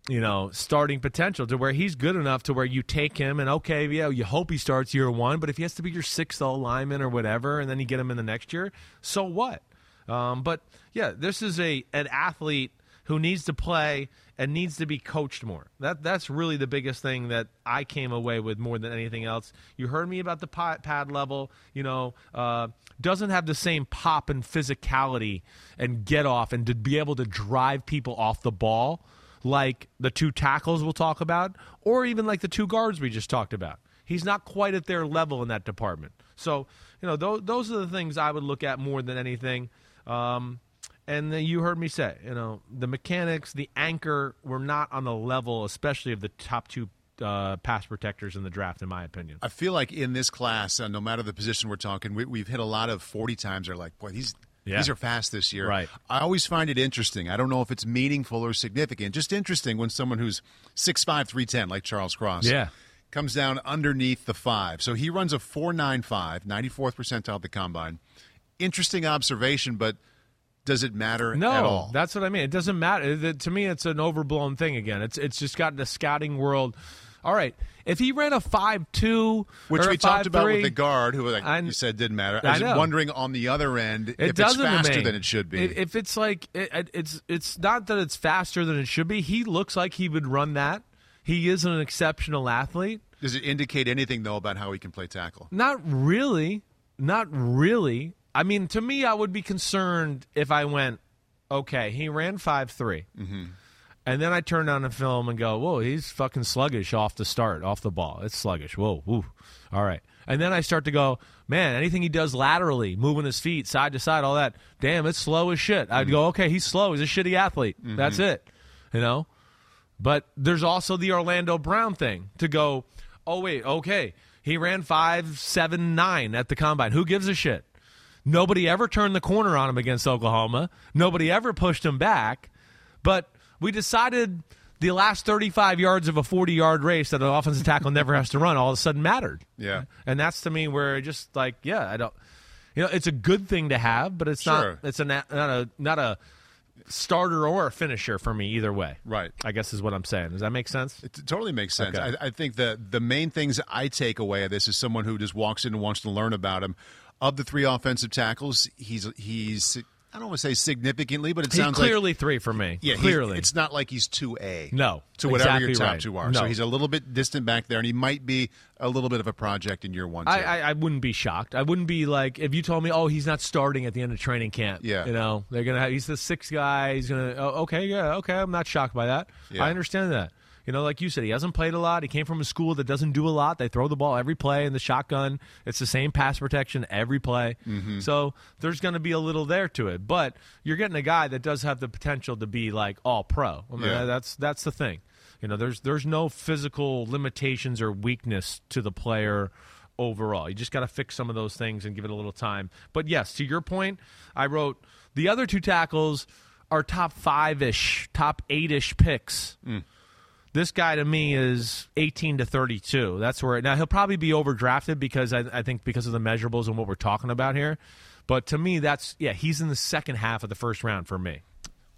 you know, starting potential to where he's good enough to where you take him and okay, yeah, you hope he starts year one, but if he has to be your sixth O lineman or whatever, and then you get him in the next year, so what? Um, but yeah, this is a an athlete who needs to play and needs to be coached more. That that's really the biggest thing that I came away with more than anything else. You heard me about the pad, pad level. You know, uh, doesn't have the same pop and physicality and get off and to be able to drive people off the ball like the two tackles we'll talk about, or even like the two guards we just talked about. He's not quite at their level in that department. So you know, those those are the things I would look at more than anything. Um, and then you heard me say, you know, the mechanics, the anchor were not on the level, especially of the top two uh, pass protectors in the draft, in my opinion. I feel like in this class, uh, no matter the position we're talking, we, we've hit a lot of forty times. Are like, boy, these Yeah. these are fast this year. Right. I always find it interesting. I don't know if it's meaningful or significant. Just interesting when someone who's 6'5", 310, like Charles Cross, Yeah. comes down underneath the five. So he runs a 4.95, 94th percentile at the combine. Interesting observation, but does it matter No, at all? that's what I mean. It doesn't matter. It- to me, it's an overblown thing again. It's it's just got the scouting world. All right, if he ran a five two, Which we talked about with the guard, who like I- you said didn't matter. I I was know. wondering on the other end It if it's faster than it should be. It- If it's like it- it's it's not that it's faster than it should be. He looks like he would run that. He is an exceptional athlete. Does it indicate anything though about how he can play tackle? Not really. Not really. I mean, to me, I would be concerned if I went, okay, he ran five Mm-hmm. and then I turn on the film and go, whoa, he's fucking sluggish off the start, off the ball. It's sluggish. Whoa, woo. All right. And then I start to go, man, anything he does laterally, moving his feet side to side, all that, damn, it's slow as shit. I'd go, okay, he's slow. He's a shitty athlete. That's it. You know? But there's also the Orlando Brown thing to go, oh, wait, okay. He ran five, seven, nine at the combine. Who gives a shit? Nobody ever turned the corner on him against Oklahoma. Nobody ever pushed him back. But we decided the last 35 yards of a 40 yard race that an offensive tackle never has to run all of a sudden mattered. Yeah. And that's to me where just like, yeah, I don't, you know, it's a good thing to have, but it's Sure. not, it's a, not a, not a starter or a finisher for me either way. Right. I guess is what I'm saying. Does that make sense? It totally makes sense. Okay. I, I think the the main things I take away of this is someone who just walks in and wants to learn about him. Of the three offensive tackles, he's he's I don't want to say significantly, but it He's sounds like clearly three for me. yeah, clearly. it's not like he's two A. No, to whatever exactly your top right. two are. No. So he's a little bit distant back there, and he might be a little bit of a project in year one. I, I, I wouldn't be shocked. I wouldn't be like if you told me, oh, he's not starting at the end of training camp. Yeah. you know they're gonna. Have, he's the sixth guy. He's gonna. Oh, okay, yeah, okay. I'm not shocked by that. Yeah. I understand that. You know, like you said, he hasn't played a lot. He came from a school that doesn't do a lot. They throw the ball every play in the shotgun. It's the same pass protection every play. Mm-hmm. So there's going to be a little there to it. But you're getting a guy that does have the potential to be like all pro. I mean, Yeah. that's that's the thing. You know, there's there's no physical limitations or weakness to the player overall. You just got to fix some of those things and give it a little time. But yes, to your point, I wrote the other two tackles are top five ish, top eight ish picks. This guy to me is 18 to 32. That's where now he'll probably be overdrafted because I, I think because of the measurables and what we're talking about here. But to me, that's yeah, he's in the second half of the first round for me.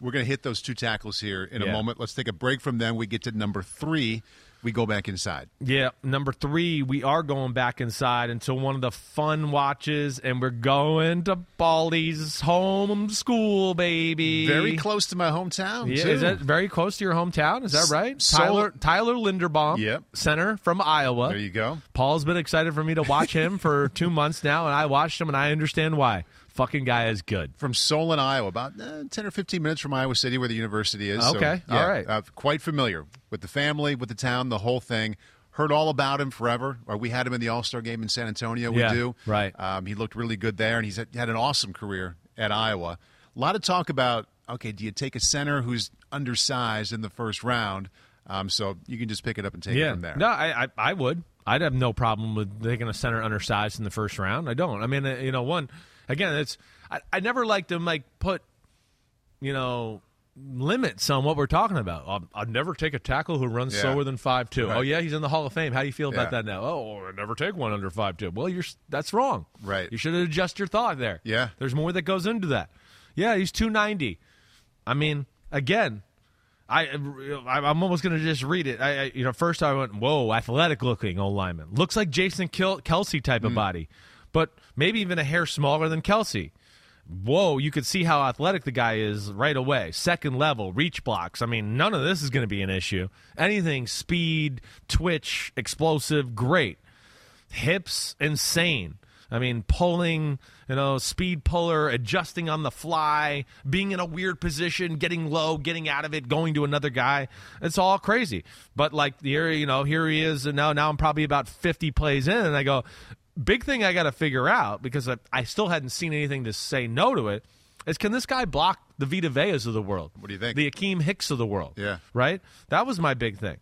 We're going to hit those two tackles here in a moment. Let's take a break from them. We get to number three. We go back inside. Yeah, number three, we are going back inside until one of the fun watches, and we're going to Baldy's home school, baby. Very close to my hometown. Yeah, too. is that very close to your hometown? Is that right? So- Tyler Tyler Linderbaum, Yep. center from Iowa. There you go. Paul's been excited for me to watch him for two months now, and I watched him, and I understand why. Fucking guy is good. From Solon, Iowa, about uh, 10 or 15 minutes from Iowa City, where the university is. So, Okay, yeah, all right. Uh, quite familiar with the family, with the town, the whole thing. Heard all about him forever. Or we had him in the All Star game in San Antonio. We Yeah, do. right. Um, he looked really good there, and he's had, an awesome career at Iowa. A lot of talk about okay, do you take a center who's undersized in the first round? Um, so you can just pick it up and take it from there. no, I, I I would. I'd have no problem with taking a center undersized in the first round. I don't. I mean, uh, you know, one again, it's I, I never like to like put, you know, limits on what we're talking about. I'll, I'd never take a tackle who runs Yeah. slower than five two. Oh, right. Oh yeah, he's in the Hall of Fame. How do you feel about Yeah. that now? Oh, I never take one under five two. Well, you're that's wrong. Right. You should adjust your thought there. Yeah. There's more that goes into that. Yeah, he's two ninety. I mean, again, I, I I'm almost going to just read it. I, I you know first I went whoa athletic looking old lineman looks like Jason Kel- Kelce type of mm. body, but maybe even a hair smaller than Kelce. Whoa, you could see how athletic the guy is right away. Second level reach blocks. I mean, none of this is going to be an issue. Anything speed, twitch, explosive, great hips insane i mean pulling you know speed puller adjusting on the fly being in a weird position getting low getting out of it going to another guy it's all crazy but like here you know here he is and now now i'm probably about 50 plays in and i go big thing i got to figure out because I, I still hadn't seen anything to say no to it is can this guy block the Vita Veas of the world What do you think? the Akiem Hicks of the world Yeah. right that was my big thing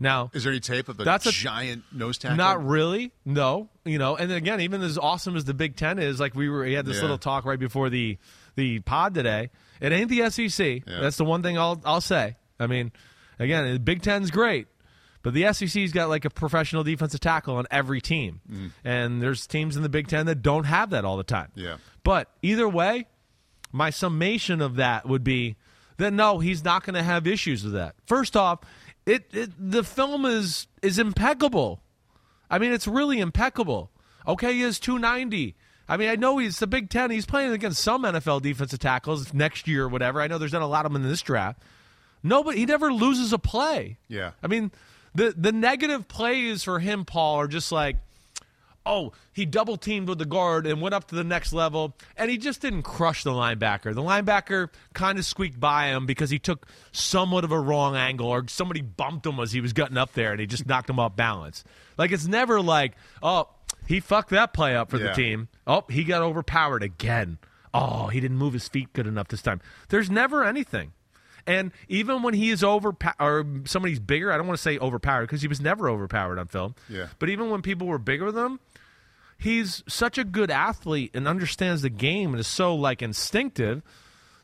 now Is there any tape of the That's a- giant nose tackle? not really. No. You know, and again, even as awesome as the Big Ten is, like we were, we had this Yeah. little talk right before the the pod today. It ain't the SEC. Yeah. That's the one thing I'll I'll say. I mean, again, the Big Ten's great, but the SEC's got like a professional defensive tackle on every team, Mm. and there's teams in the Big Ten that don't have that all the time. Yeah. But either way, my summation of that would be that no, he's not going to have issues with that. First off, it, it the film is is impeccable. I mean, it's really impeccable. Okay, he is 290. I mean, I know he's the Big Ten. He's playing against some NFL defensive tackles next year or whatever. I know there's not a lot of them in this draft. No, but he never loses a play. Yeah. I mean, the the negative plays for him, Paul, are just like, oh, he double teamed with the guard and went up to the next level, and he just didn't crush the linebacker. The linebacker kind of squeaked by him because he took somewhat of a wrong angle, or somebody bumped him as he was getting up there, and he just knocked him off balance. Like it's never like, oh, he fucked that play up for Yeah. the team. Oh, he got overpowered again. Oh, he didn't move his feet good enough this time. There's never anything. And even when he is over or somebody's bigger, I don't want to say overpowered because he was never overpowered on film. Yeah. But even when people were bigger than him, he's such a good athlete and understands the game and is so like instinctive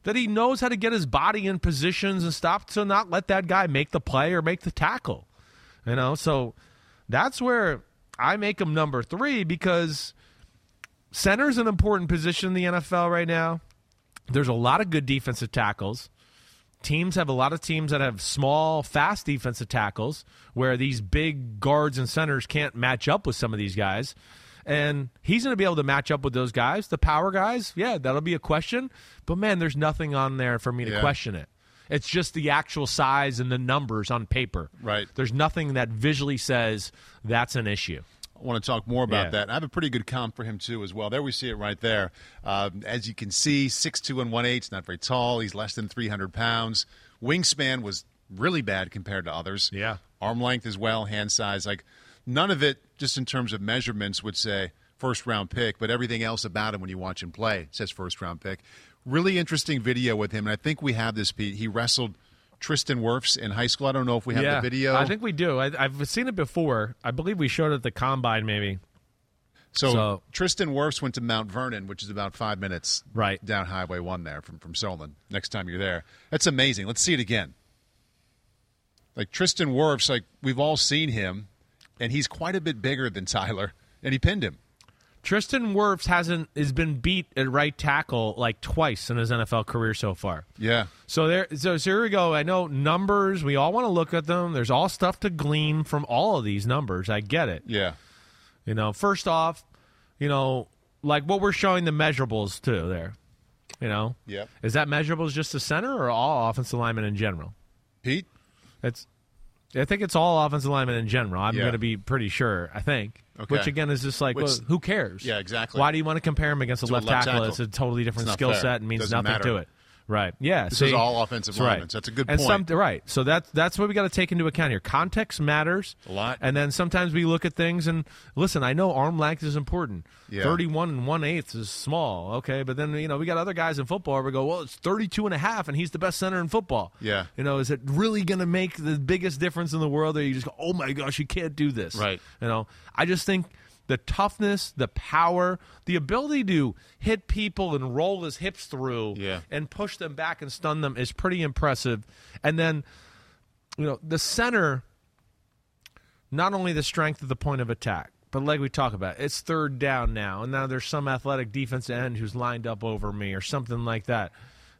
that he knows how to get his body in positions and stop to not let that guy make the play or make the tackle. You know, so that's where I make him number three because center's an important position in the NFL right now. There's a lot of good defensive tackles. Teams have a lot of teams that have small, fast defensive tackles where these big guards and centers can't match up with some of these guys. And he's going to be able to match up with those guys. The power guys, yeah, that'll be a question. But man, there's nothing on there for me to Yeah. question it. It's just the actual size and the numbers on paper. Right. There's nothing that visually says that's an issue. Want to talk more about Yeah. that. I have a pretty good comp for him too, as well. There we see it right there. Um, as you can see, six two and one eight. Not very tall. He's less than three hundred pounds. Wingspan was really bad compared to others. Yeah. Arm length as well, hand size. Like none of it, just in terms of measurements, would say first round pick. But everything else about him, when you watch him play, says first round pick. Really interesting video with him, and I think we have this. Pete. He wrestled Tristan Wirfs in high school. I don't know if we have yeah, the video. I think we do. I, I've seen it before. I believe we showed it at the combine, maybe. So, So- Tristan Wirfs went to Mount Vernon, which is about five minutes Right. down Highway One there from from Solon. Next time you're there, that's amazing. Let's see it again. Like Tristan Wirfs, like we've all seen him, and he's quite a bit bigger than Tyler, and he pinned him. Tristan Wirfs hasn't has been beat at right tackle like twice in his NFL career so far. Yeah, So there, so, so here we go. I know numbers. We all want to look at them. There's all stuff to glean from all of these numbers. I get it. yeah, You know, first off, you know, like what we're showing the measurables too. There, you know, Yeah. Is that measurables just the center or all offensive linemen in general? Pete. It's, I think it's all offensive linemen in general. I'm Yeah. going to be pretty sure. I think, Okay. which again is just like, Which- well, who cares? Yeah, exactly. Why do you want to compare him against a left, left tackle? tackle. It's a totally different skill fair. set and means Doesn't nothing matter. to it. Right. Yeah. This see? is all offensive That's right. so that's a good and point. Some, right. So that's that's what we got to take into account here. Context matters A lot. And then sometimes we look at things and listen. I know arm length is important. Yeah. Thirty-one and one eighth is small. Okay, but then you know we got other guys in football. where We go well, it's 32 and a half, and he's the best center in football. Yeah. You know, is it really going to make the biggest difference in the world? Or you just go, oh my gosh, you can't do this. Right. You know, I just think the toughness, the power, the ability to hit people and roll his hips through Yeah. and push them back and stun them is pretty impressive. And then, you know, the center, not only the strength of the point of attack, but like we talk about, it's third down now, and now there's some athletic defensive end who's lined up over me or something like that.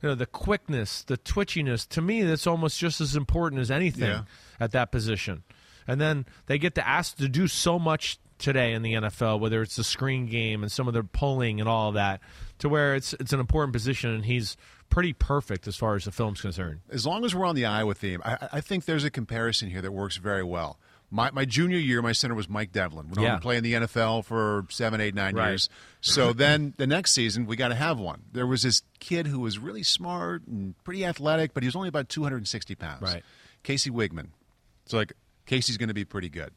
You know, the quickness, the twitchiness, to me, that's almost just as important as anything Yeah. at that position. And then they get to ask to do so much today in the NFL, whether it's the screen game and some of the pulling and all of that, to where it's it's an important position, and he's pretty perfect as far as the film's concerned. as long as we're on the Iowa theme, I, I think there's a comparison here that works very well. My, my junior year, my center was Mike Devlin. Went on Yeah. to play in the NFL for seven, eight, nine Right. years. So then the next season, we got to have one. There was this kid who was really smart and pretty athletic, but he was only about 260 pounds. Right. Casey Wiegmann. So like Casey's going to be pretty good.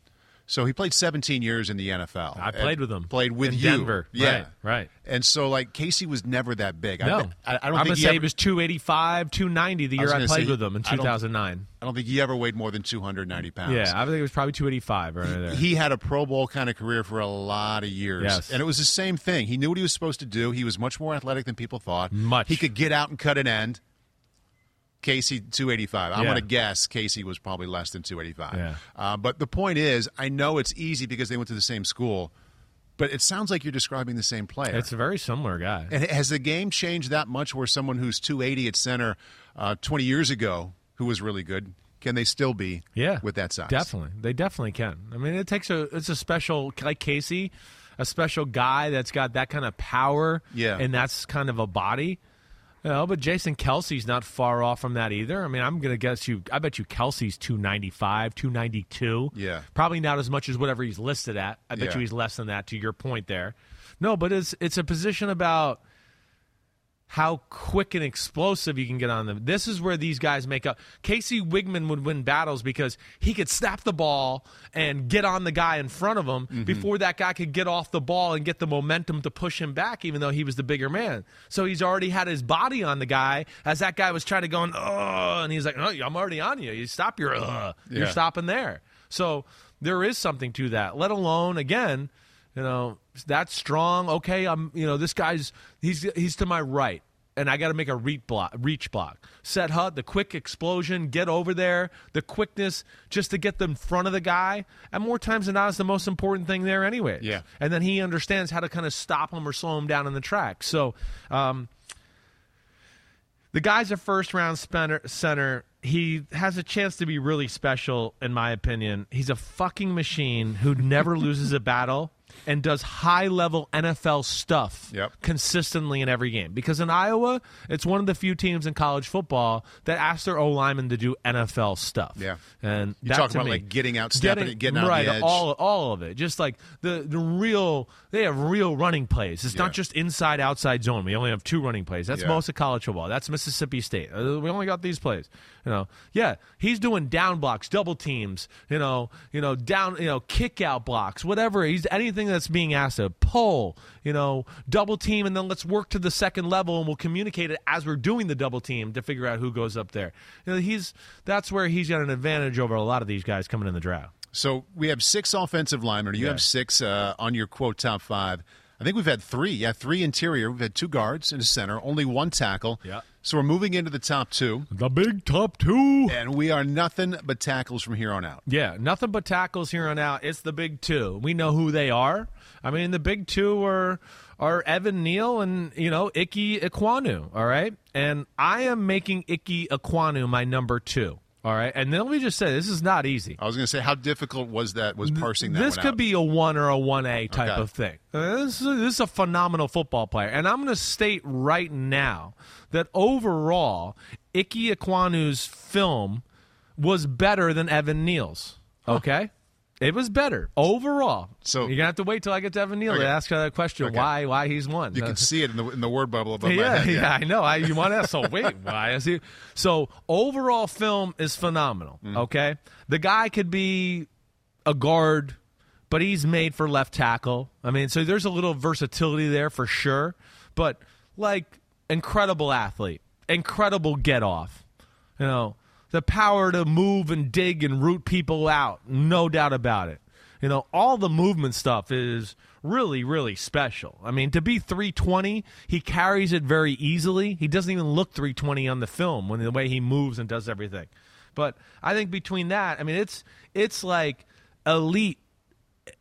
So he played 17 years in the NFL. I played with him. Played with in you. Denver. Yeah. Right, right. And so like Casey was never that big. No, I, I, I don't I'm think he say ever, he was 285, 290 the year I, gonna played say, with him in I don't- 2009. I don't think he ever weighed more than 290 pounds. Yeah, I think it was probably 285 right there. he had a Pro Bowl kind of career for a lot of years. Yes. And it was the same thing. He knew what he was supposed to do. He was much more athletic than people thought. Much. He could get out and cut an end. Casey, 285. I'm Yeah. going to guess Casey was probably less than 285. Yeah. Uh, but the point is, I know it's easy because they went to the same school, but it sounds like you're describing the same player. it's a very similar guy. and has the game changed that much where someone who's 280 at center uh, 20 years ago, who was really good, can they still be Yeah, with that size? Definitely, they definitely can. I mean, it takes a it's a special like Casey, a special guy that's got that kind of power. Yeah. and that's kind of a body. Know, but Jason Kelce's not far off from that either. I mean, I'm gonna guess you. I bet you Kelce's 295, 292. Yeah. probably not as much as whatever he's listed at. I bet Yeah. you he's less than that. To your point there, no, but it's it's a position about how quick and explosive you can get on them. This is where these guys make up. Casey Wiegmann would win battles because he could snap the ball and get on the guy in front of him Mm-hmm. before that guy could get off the ball and get the momentum to push him back, even though he was the bigger man. So he's already had his body on the guy as that guy was trying to go, oh, and he's like, no, I'm already on you. You stop your, uh, you're stopping there. So there is something to that. Let alone again, you know, that's strong. Okay, I'm. You know, this guy's he's he's to my right. and I got to make a reach block, reach block. Set hut, the quick explosion, get over there, the quickness just to get them in front of the guy. And more times than not, is the most important thing there, anyway. Yeah. And then he understands how to kind of stop him or slow him down in the track. So, um, the guy's a first round center, center. He has a chance to be really special, in my opinion. He's a fucking machine who never loses a battle and does high level NFL stuff Yep. consistently in every game. Because in Iowa, it's one of the few teams in college football that ask their O linemen to do NFL stuff. Yeah. and You talk about, me- like, getting out, stepping it, getting out right, all all of it. Just like the the real, they have real running plays. It's Yeah. not just inside outside zone. We only have two running plays. That's Yeah. most of college football. That's Mississippi State. Uh, We only got these plays. You know, yeah, he's doing down blocks, double teams. You know, you know, down, you know, kick out blocks, whatever. He's anything that's being asked to pull. You know, double team, and then let's work to the second level, and we'll communicate it as we're doing the double team to figure out who goes up there. You know, he's that's where he's got an advantage over a lot of these guys coming in the draft. So we have six offensive linemen. You have six uh, on your quote top five. I think we've had three. Yeah, three interior. We've had two guards and a center. Only one tackle. Yeah. So we're moving into the top two, The big top two. and we are nothing but tackles from here on out. Yeah, nothing but tackles here on out. It's the big two. We know who they are. I mean, the big two are are Evan Neal and you know Icky Ekwonu. All right, and I am making Icky Ekwonu my number two. All right, and then let me just say this is not easy. I was going to say, how difficult was that? Was parsing that? This could out? be a one or a one A type Okay. of thing. Uh, This is, this is a phenomenal football player, and I'm going to state right now that overall, Icky Ekwonu's film was better than Evan Neal's. Okay. It was better overall. So- you're gonna have to wait till I get to Evan Neal Okay. to ask her that question. Okay. Why? Why he's won? You can see it in the in the word bubble above my yeah, head. yeah, I know. I, you want to ask, so wait, why is he? So overall, film is phenomenal. Mm. Okay, the guy could be a guard, but he's made for left tackle. I mean, so there's a little versatility there for sure. But like, incredible athlete, incredible get off. You know, the power to move and dig and root people out, no doubt about it. You know, all the movement stuff is really, really special. I mean, to be 320, he carries it very easily. He doesn't even look 320 on the film when the way he moves and does everything. But I think between that, I mean, it's it's like elite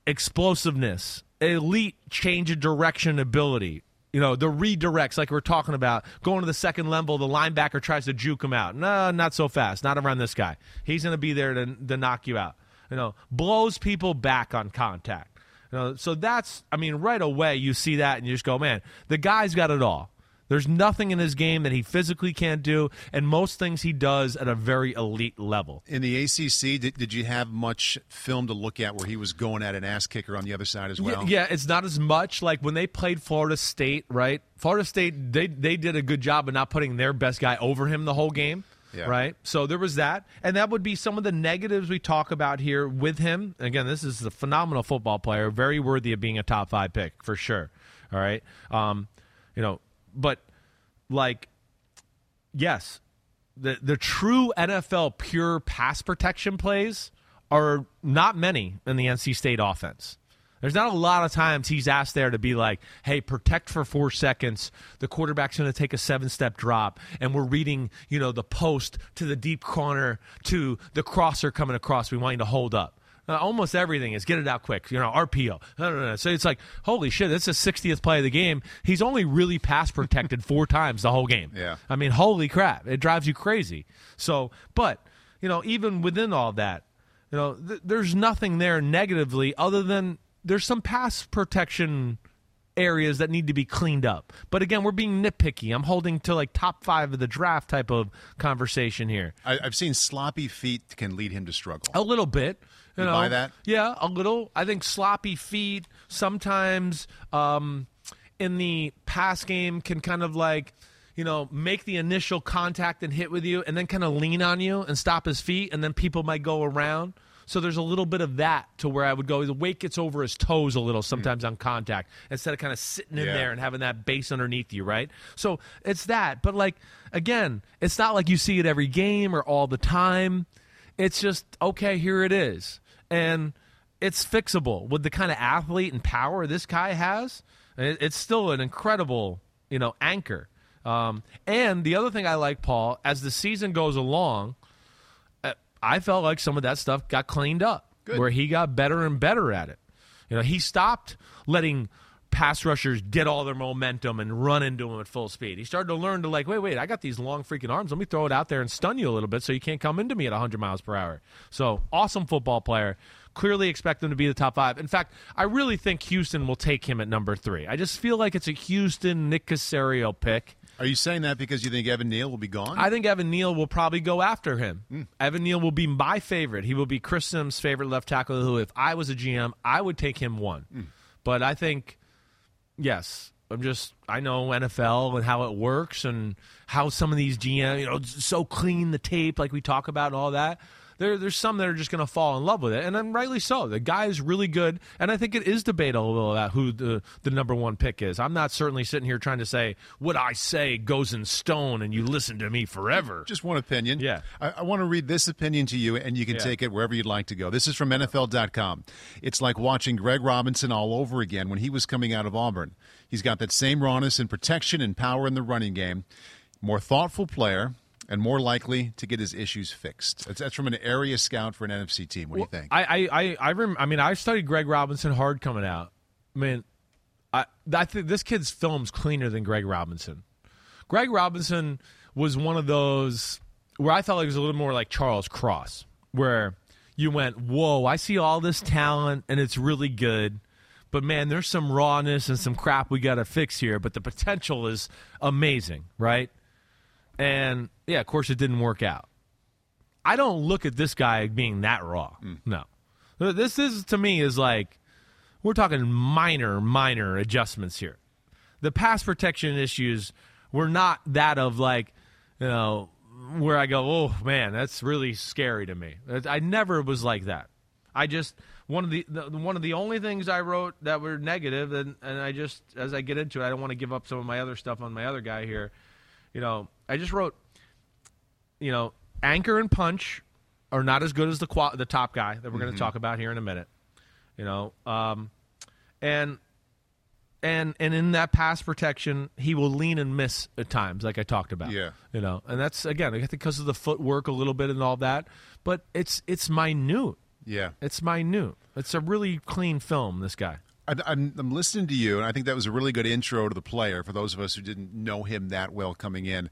explosiveness, elite change of direction ability. You know, the redirects, like we're talking about, going to the second level, the linebacker tries to juke him out. No, not so fast. Not around this guy. He's going to be there to, to knock you out. You know, blows people back on contact. You know, so that's, I mean, right away you see that and you just go, man, the guy's got it all. There's nothing in his game that he physically can't do, and most things he does at a very elite level. In the ACC, did, did you have much film to look at where he was going at an ass kicker on the other side as well? Yeah, yeah, it's not as much like when they played Florida State, right? Florida State, they they did a good job of not putting their best guy over him the whole game. Yeah. Right. So there was that. And that would be some of the negatives we talk about here with him. Again, this is a phenomenal football player, very worthy of being a top five pick for sure. All right. Um, you know, but like yes, the the true NFL pure pass protection plays are not many in the NC State offense. There's not a lot of times he's asked there to be like, "Hey, protect for 4 seconds. The quarterback's going to take a 7-step drop and we're reading, you know, the post to the deep corner to the crosser coming across. We want you to hold up." Uh, almost everything is get it out quick, you know, RPO. No, no, no. So it's like, holy shit, that's the 60th play of the game. He's only really pass protected four times the whole game. Yeah. I mean, holy crap, it drives you crazy. So, but you know, even within all that, you know, th- there's nothing there negatively other than there's some pass protection areas that need to be cleaned up. But again, we're being nitpicky. I'm holding to like top five of the draft type of conversation here. I, I've seen sloppy feet can lead him to struggle. A little bit. You, You know, buy that? Yeah, a little. I think sloppy feet sometimes um, in the pass game can kind of like, you know, make the initial contact and hit with you and then kind of lean on you and stop his feet and then people might go around. So there's a little bit of that to where I would go. The weight gets over his toes a little sometimes on contact instead of kind of sitting in Yeah. there and having that base underneath you, right? So it's that. But like again, it's not like you see it every game or all the time. It's just okay, here it is. And it's fixable with the kind of athlete and power this guy has. It's still an incredible, you know, anchor. Um, and the other thing I like, Paul, as the season goes along, uh, I felt like some of that stuff got cleaned up, Good. where he got better and better at it. You know, he stopped letting pass rushers get all their momentum and run into him at full speed. He started to learn to like, wait, wait, I got these long freaking arms. Let me throw it out there and stun you a little bit so you can't come into me at 100 miles per hour. So awesome football player. Clearly expect him to be the top five. In fact, I really think Houston will take him at number three. I just feel like it's a Houston Nick Caserio pick. Are you saying that because you think Evan Neal will be gone? I think Evan Neal will probably go after him. Hmm. Evan Neal will be my favorite. He will be Chris Simms' favorite left tackle. Who, if I was a GM, I would take him one. Hmm. But I think, yes, I'm just I know NFL and how it works and how some of these GM, you know, so clean the tape like we talk about and all that. There, there's some that are just going to fall in love with it, and then rightly so. The guy is really good, and I think it is debatable about who the the number one pick is. I'm not certainly sitting here trying to say what I say goes in stone, and you listen to me forever. Just one opinion. Yeah. I, I want to read this opinion to you, and you can Yeah. take it wherever you'd like to go. This is from NFL.com. It's like watching Greg Robinson all over again when he was coming out of Auburn. He's got that same rawness and protection and power in the running game. More thoughtful player and more likely to get his issues fixed. That's, that's from an area scout for an NFC team. What do you think? I I I I, rem- I mean I studied Greg Robinson hard coming out. I mean, I I think this kid's film's cleaner than Greg Robinson. Greg Robinson was one of those where I felt like it was a little more like Charles Cross, where you went, "Whoa, I see all this talent and it's really good." But man, there's some rawness and some crap we got to fix here. But the potential is amazing, right? And yeah, of course, it didn't work out. I don't look at this guy being that raw. Hmm. No, this is to me is like we're talking minor, minor adjustments here. The pass protection issues were not that of like, you know, where I go, oh man, that's really scary to me. I never was like that. I just one of the, the one of the only things I wrote that were negative, and and I just as I get into it, I don't want to give up some of my other stuff on my other guy here. You know, I just wrote, you know, anchor and punch are not as good as the qua- the top guy that we're going to talk about here in a minute. You know, um, and and and in that pass protection, he will lean and miss at times, like I talked about. Yeah. you know, and that's again, I think because of the footwork a little bit and all that. But it's it's minute. yeah. It's minute. It's a really clean film. This guy. I'm, I'm listening to you, and I think that was a really good intro to the player for those of us who didn't know him that well coming in.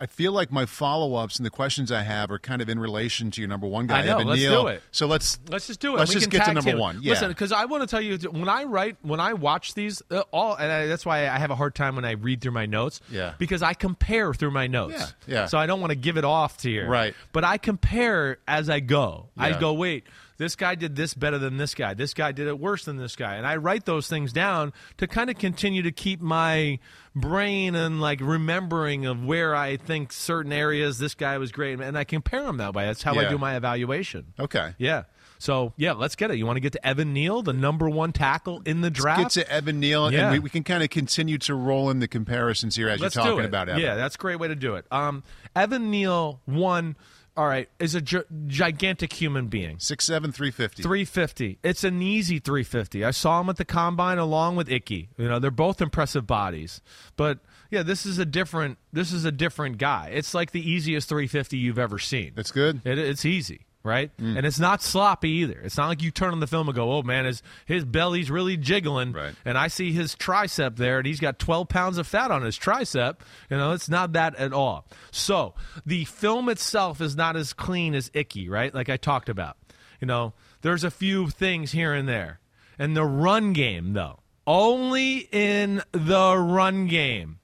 I feel like my follow ups and the questions I have are kind of in relation to your number one guy, I know. Evan Let's Neal. do it. So let's Let's just do it. Let's We just get to number one. Yeah. Listen, because I want to tell you when I write, when I watch these, uh, all, and I, that's why I have a hard time when I read through my notes. Yeah. Because I compare through my notes. Yeah, yeah. So I don't want to give it off to you. Right. But I compare as I go. I go, wait, this guy did this better than this guy. This guy did it worse than this guy, and I write those things down to kind of continue to keep my brain and like remembering of where I think certain areas this guy was great, and I compare them that way. That's how I do my evaluation. okay. Yeah. So yeah, let's get it. You want to get to Evan Neal, the number one tackle in the draft? Get to Evan Neal, Yeah. and we, we can kind of continue to roll in the comparisons here as let's you're talking it. about Evan. Yeah, that's a great way to do it. Um, Evan Neal, one, all right, is a gi- gigantic human being. Six seven three fifty. 350. It's an easy 350. I saw him at the combine along with Icky. You know, they're both impressive bodies. But yeah, this is a different this is a different guy. It's like the easiest 350 you've ever seen. That's good. It, it's easy, right? Mm. And it's not sloppy either. It's not like you turn on the film and go, "Oh man, his his belly's really jiggling," Right. and I see his tricep there, and he's got 12 pounds of fat on his tricep. You know, it's not that at all. So the film itself is not as clean as Icky, right? Like I talked about. You know, there's a few things here and there, and the run game though, only in the run game.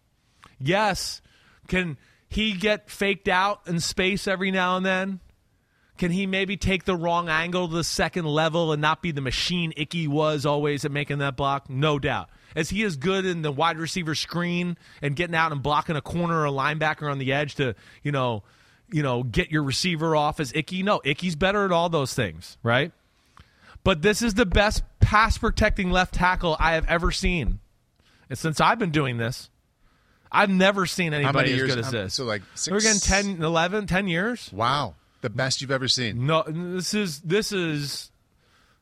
Yes, can he get faked out in space every now and then? Can he maybe take the wrong angle to the second level and not be the machine Icky was always at making that block? No doubt. Is he as good in the wide receiver screen and getting out and blocking a corner or a linebacker on the edge to, you know, you know, get your receiver off as Icky? No, Icky's better at all those things, right? But this is the best pass protecting left tackle I have ever seen. And since I've been doing this, I've never seen anybody as years? good as this. so, like, we're getting 10, 11, 10 years. Wow, the best you've ever seen. No, this is this is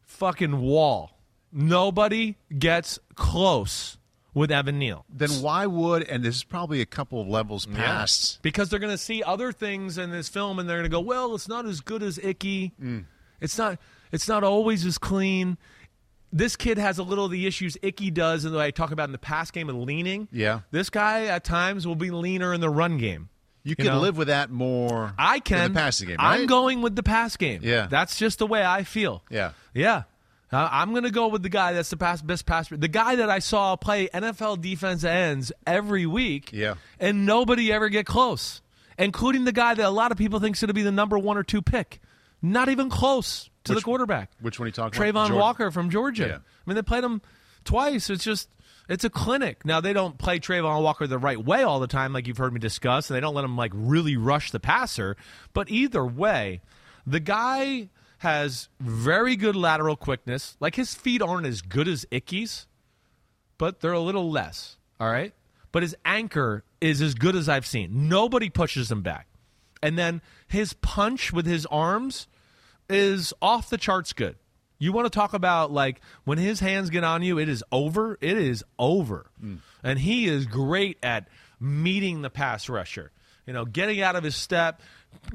fucking wall. Nobody gets close with Evan Neal. Then why would and this is probably a couple of levels past. Because they're going to see other things in this film and they're going to go, "Well, it's not as good as Icky. Mm. It's not it's not always as clean." This kid has a little of the issues Icky does and I talk about in the pass game and leaning. Yeah. This guy at times will be leaner in the run game. You can know? live with that more. I can. the passing game. Right? I'm going with the pass game. Yeah. That's just the way I feel. Yeah. Yeah. Uh, I'm going to go with the guy that's the pass, best passer. The guy that I saw play NFL defense ends every week. Yeah. And nobody ever get close, including the guy that a lot of people think is going to be the number one or two pick. Not even close to Which- the quarterback. Which one are you talking Travon about? Jordan? Walker from Georgia. Yeah. I mean, they played him twice. It's just, it's a clinic. Now, they don't play Travon Walker the right way all the time, like you've heard me discuss, and they don't let him, like, really rush the passer. But either way, the guy has very good lateral quickness. Like, his feet aren't as good as Icky's, but they're a little less. All right? But his anchor is as good as I've seen. Nobody pushes him back. And then his punch with his arms is off the charts good. You want to talk about like when his hands get on you, it is over. It is over. Mm. And he is great at meeting the pass rusher. You know, getting out of his step,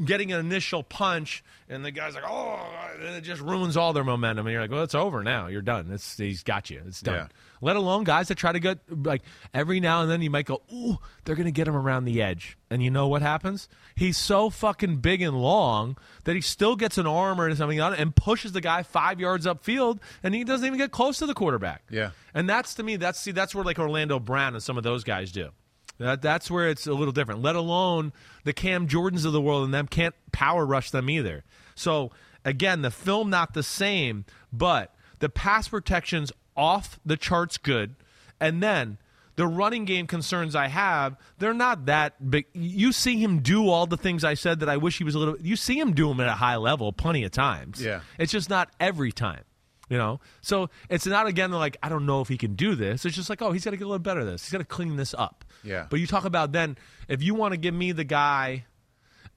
getting an initial punch, and the guy's like, "Oh!" And it just ruins all their momentum. And you're like, "Well, it's over now. You're done. It's he's got you. It's done." Yeah. Let alone guys that try to get like every now and then you might go, "Ooh, they're going to get him around the edge." And you know what happens? He's so fucking big and long that he still gets an arm or something on it and pushes the guy 5 yards upfield and he doesn't even get close to the quarterback. Yeah. And that's to me that's see that's where like Orlando Brown and some of those guys do. That, that's where it's a little different. Let alone the Cam Jordans of the world and them can't power rush them either. So again, the film not the same, but the pass protection's off the charts good, and then the running game concerns I have, they're not that big. You see him do all the things I said that I wish he was a little. You see him do them at a high level plenty of times. Yeah. it's just not every time. You know, so it's not again like I don't know if he can do this. It's just like oh, he's got to get a little better at this. He's got to clean this up. Yeah. But you talk about then if you want to give me the guy,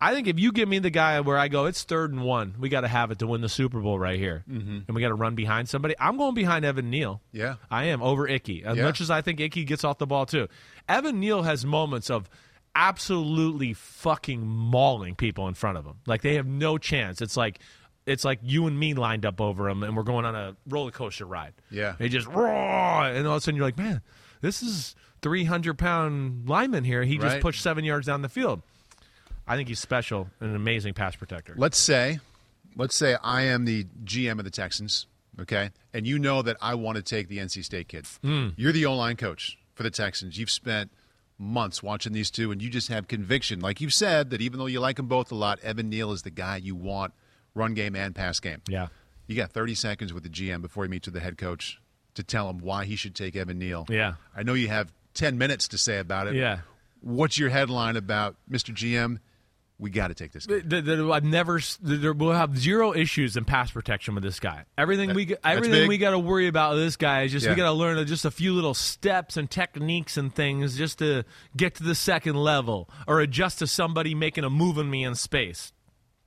I think if you give me the guy where I go, it's third and one, we got to have it to win the Super Bowl right here, mm-hmm. and we got to run behind somebody. I'm going behind Evan Neal. Yeah. I am over Icky as Yeah. much as I think Icky gets off the ball too. Evan Neal has moments of absolutely fucking mauling people in front of him. Like they have no chance. It's like it's like you and me lined up over him, and we're going on a roller coaster ride. Yeah. they just raw, and all of a sudden you're like, man, this is 300 pound lineman here. He just Right. pushed seven yards down the field. I think he's special and an amazing pass protector. Let's say, let's say I am the GM of the Texans, okay, and you know that I want to take the NC State kid. Hmm. You're the O-line coach for the Texans. You've spent months watching these two, and you just have conviction, like you've said, that even though you like them both a lot, Evan Neal is the guy you want, run game and pass game. Yeah. You got 30 seconds with the GM before he meets with the head coach to tell him why he should take Evan Neal. Yeah. I know you have 10 minutes to say about it. Yeah. What's your headline about Mr. GM? We got to take this guy. The- the- I've never. will have zero issues in pass protection with this guy. Everything we that's everything we got to worry about with this guy is just Yeah. we got to learn just a few little steps and techniques and things just to get to the second level or adjust to somebody making a move on me in space.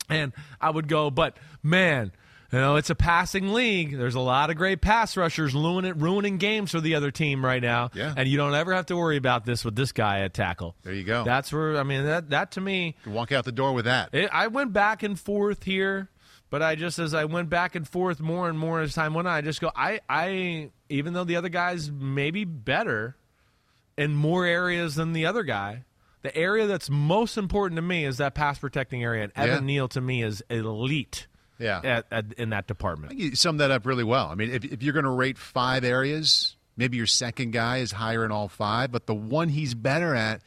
And I would go, but man, you know, it's a passing league. There's a lot of great pass rushers ruining, ruining games for the other team right now. Yeah. And you don't ever have to worry about this with this guy at tackle. There you go. That's where, I mean, that, that to me, You walk out the door with that. it, I went back and forth here, but I just as I went back and forth more and more as time went on, I just go, I, I, even though the other guy's maybe better in more areas than the other guy, the area that's most important to me is that pass protecting area, and Evan Yeah. Neal to me is elite. Yeah. At, at, in that department. I think you summed that up really well. I mean, if, if you're going to rate five areas, maybe your second guy is higher in all five, but the one he's better at,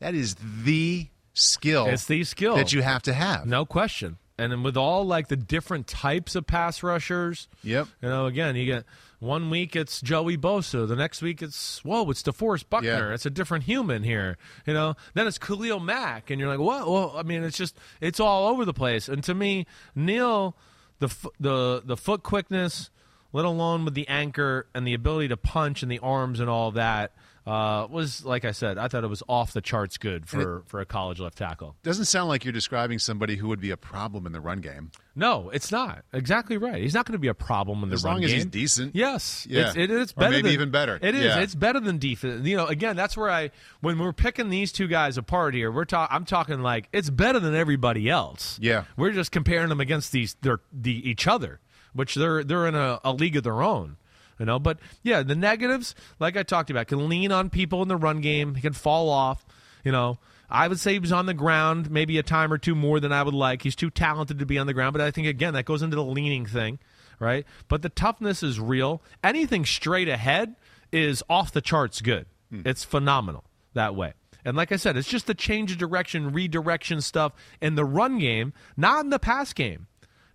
that is the skill. It's the skill. that you have to have. No question. And then with all like the different types of pass rushers, Yep. You know, again, you get one week it's Joey Bosa, the next week it's whoa, it's DeForest Buckner. Yeah. It's a different human here. You know, then it's Khalil Mack, and you're like, whoa. Well, I mean, it's just it's all over the place. And to me, Neal, the the the foot quickness, let alone with the anchor and the ability to punch and the arms and all that. Uh, was like I said, I thought it was off the charts good for, for a college left tackle. Doesn't sound like you're describing somebody who would be a problem in the run game. No, it's not. Exactly right. He's not going to be a problem in the As run game. as he's decent. Yes. Yeah. It's, it, it's Or better maybe than, even better. It is. Yeah. It's better than defense. You know, again, that's where I when we're picking these two guys apart here, we're talking. I'm talking like it's better than everybody else. Yeah. We're just comparing them against these their the each other, which they're they're in a, a league of their own. You know, but yeah, the negatives, like I talked about, can lean on people in the run game. He can fall off. You know, I would say he was on the ground maybe a time or two more than I would like. He's too talented to be on the ground, but I think again that goes into the leaning thing, right? But the toughness is real. Anything straight ahead is off the charts good. Hmm. It's phenomenal that way. And like I said, it's just the change of direction, redirection stuff in the run game, not in the pass game.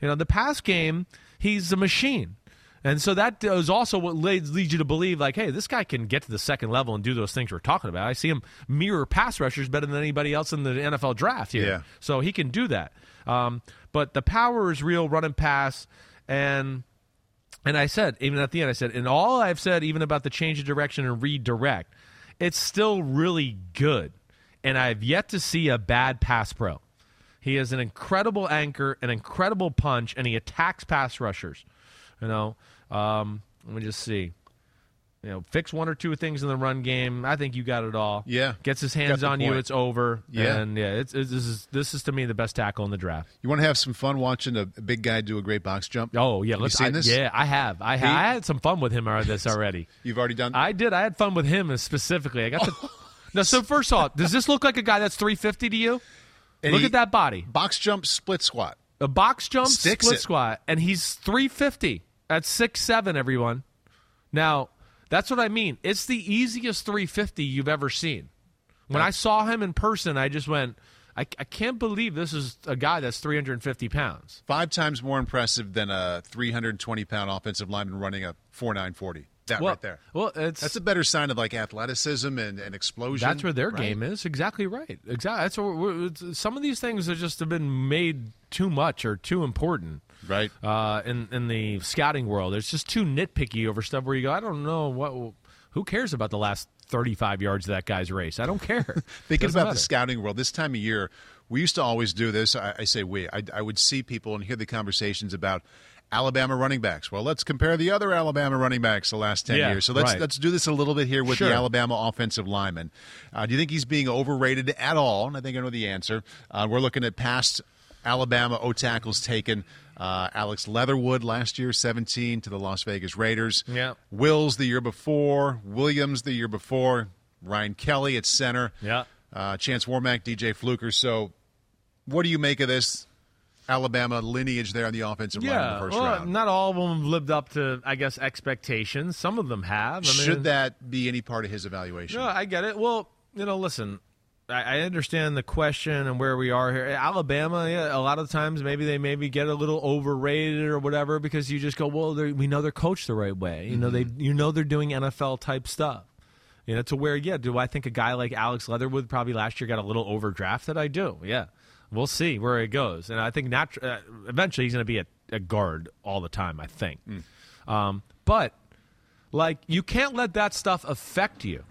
You know, the pass game, he's a machine. And so that is also what leads, leads you to believe, like, hey, this guy can get to the second level and do those things we're talking about. I see him mirror pass rushers better than anybody else in the NFL draft here. Yeah. So he can do that. Um, but the power is real, run and pass. And and I said, even at the end, I said, and all I've said, even about the change of direction and redirect, it's still really good. And I've yet to see a bad pass pro. He is an incredible anchor, an incredible punch, and he attacks pass rushers. You know, um, let me just see. You know, fix one or two things in the run game. I think you got it all. Yeah. gets his hands the on you, it's over. Yeah. and yeah, it's, it's, this is this is to me the best tackle in the draft. You want to have some fun watching a big guy do a great box jump? Oh yeah, Have you seen I, this? Yeah, I have. I, ha- I had some fun with him on this already. You've already done. I did. I had fun with him specifically. I got to. now, so first off, does this look like a guy that's 350 to you? And look he- at that body. box jump split squat. A box jump Sticks split it. squat, and he's 350 at six seven. Everyone. Now, that's what I mean. It's the easiest 350 you've ever seen. When I saw him in person, I just went, I, I can't believe this is a guy that's 350 pounds. Five times more impressive than a 320 pound offensive lineman running a 4940. That Well, right there. Well, it's That's a better sign of like athleticism and, and explosion. That's where their right? game is. Exactly right. Exactly. That's what some of these things have just have been made too much or too important. Right. Uh, in in the scouting world, it's just too nitpicky over stuff where you go, I don't know what. Who cares about the last thirty-five yards of that guy's race? I don't care. Thinking about the scouting world, this time of year, we used to always do this. I, I say we. I, I would see people and hear the conversations about Alabama running backs. Well, let's compare the other Alabama running backs the last ten Yeah, years. So let's right. let's do this a little bit here with Sure. the Alabama offensive lineman. Uh, do you think he's being overrated at all? And I think I know the answer. Uh, we're looking at past Alabama O tackles taken. Uh, Alex Leatherwood last year, 17 to the Las Vegas Raiders. Yeah. Wills the year before. Williams the year before. Ryan Kelly at center. Yeah. Uh, Chance Warmack, DJ Fluker. So, what do you make of this Alabama lineage there on the offensive line in Yeah, the first well, round? not all of them lived up to, I guess, expectations. Some of them have. I mean, Should that be any part of his evaluation? No, I get it. Well, you know, listen, I, understand the question and where we are here. Alabama, yeah, a lot of times maybe they maybe get a little overrated or whatever because you just go, well, we know they're coached the right way. You know, they you know they're doing NFL type stuff. You know, to where, yeah, do I think a guy like Alex Leatherwood probably last year got a little overdrafted? I do, yeah. We'll see where it goes. And I think natu- uh, eventually he's going to be a, a guard all the time, I think. Um, but like you can't let that stuff affect you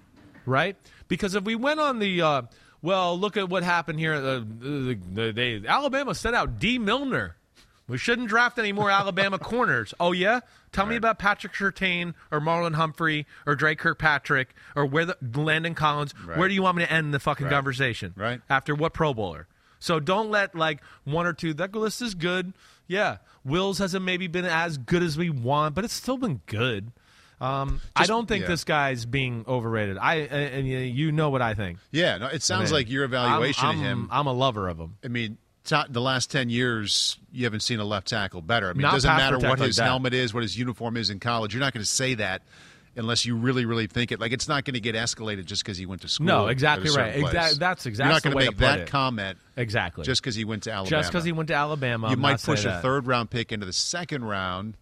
right because if we went on the uh, well look at what happened here. Uh, the, they, alabama sent out Dee Milner. We shouldn't draft any more alabama corners. Oh yeah? Tell me about patrick Surtain or marlon humphrey or Dre Kirkpatrick or where the landon collins. Where do you want me to end the fucking Right. conversation? Right. after what pro bowler? So don't let like one or two that list is good. Yeah. Wills hasn't maybe been as good as we want but it's still been good um, I don't think yeah. this guy's being overrated. I and, you- know what I think. yeah, no, it sounds I mean, like your evaluation I'm, of I'm- him. I'm a lover of him. I mean, the last 10 years, you haven't seen a left tackle better. I mean, Not it doesn't matter what his that. helmet is, what his uniform is in college. You're not going to say that unless you really, really think it. Like, it's not going to get escalated just because he went to school. No, exactly right. place. Exact- that's exactly You're not gonna make that it. comment Exactly. just because he went to Alabama. Just because he went to Alabama, you I'm might push a that. third round pick into the second round,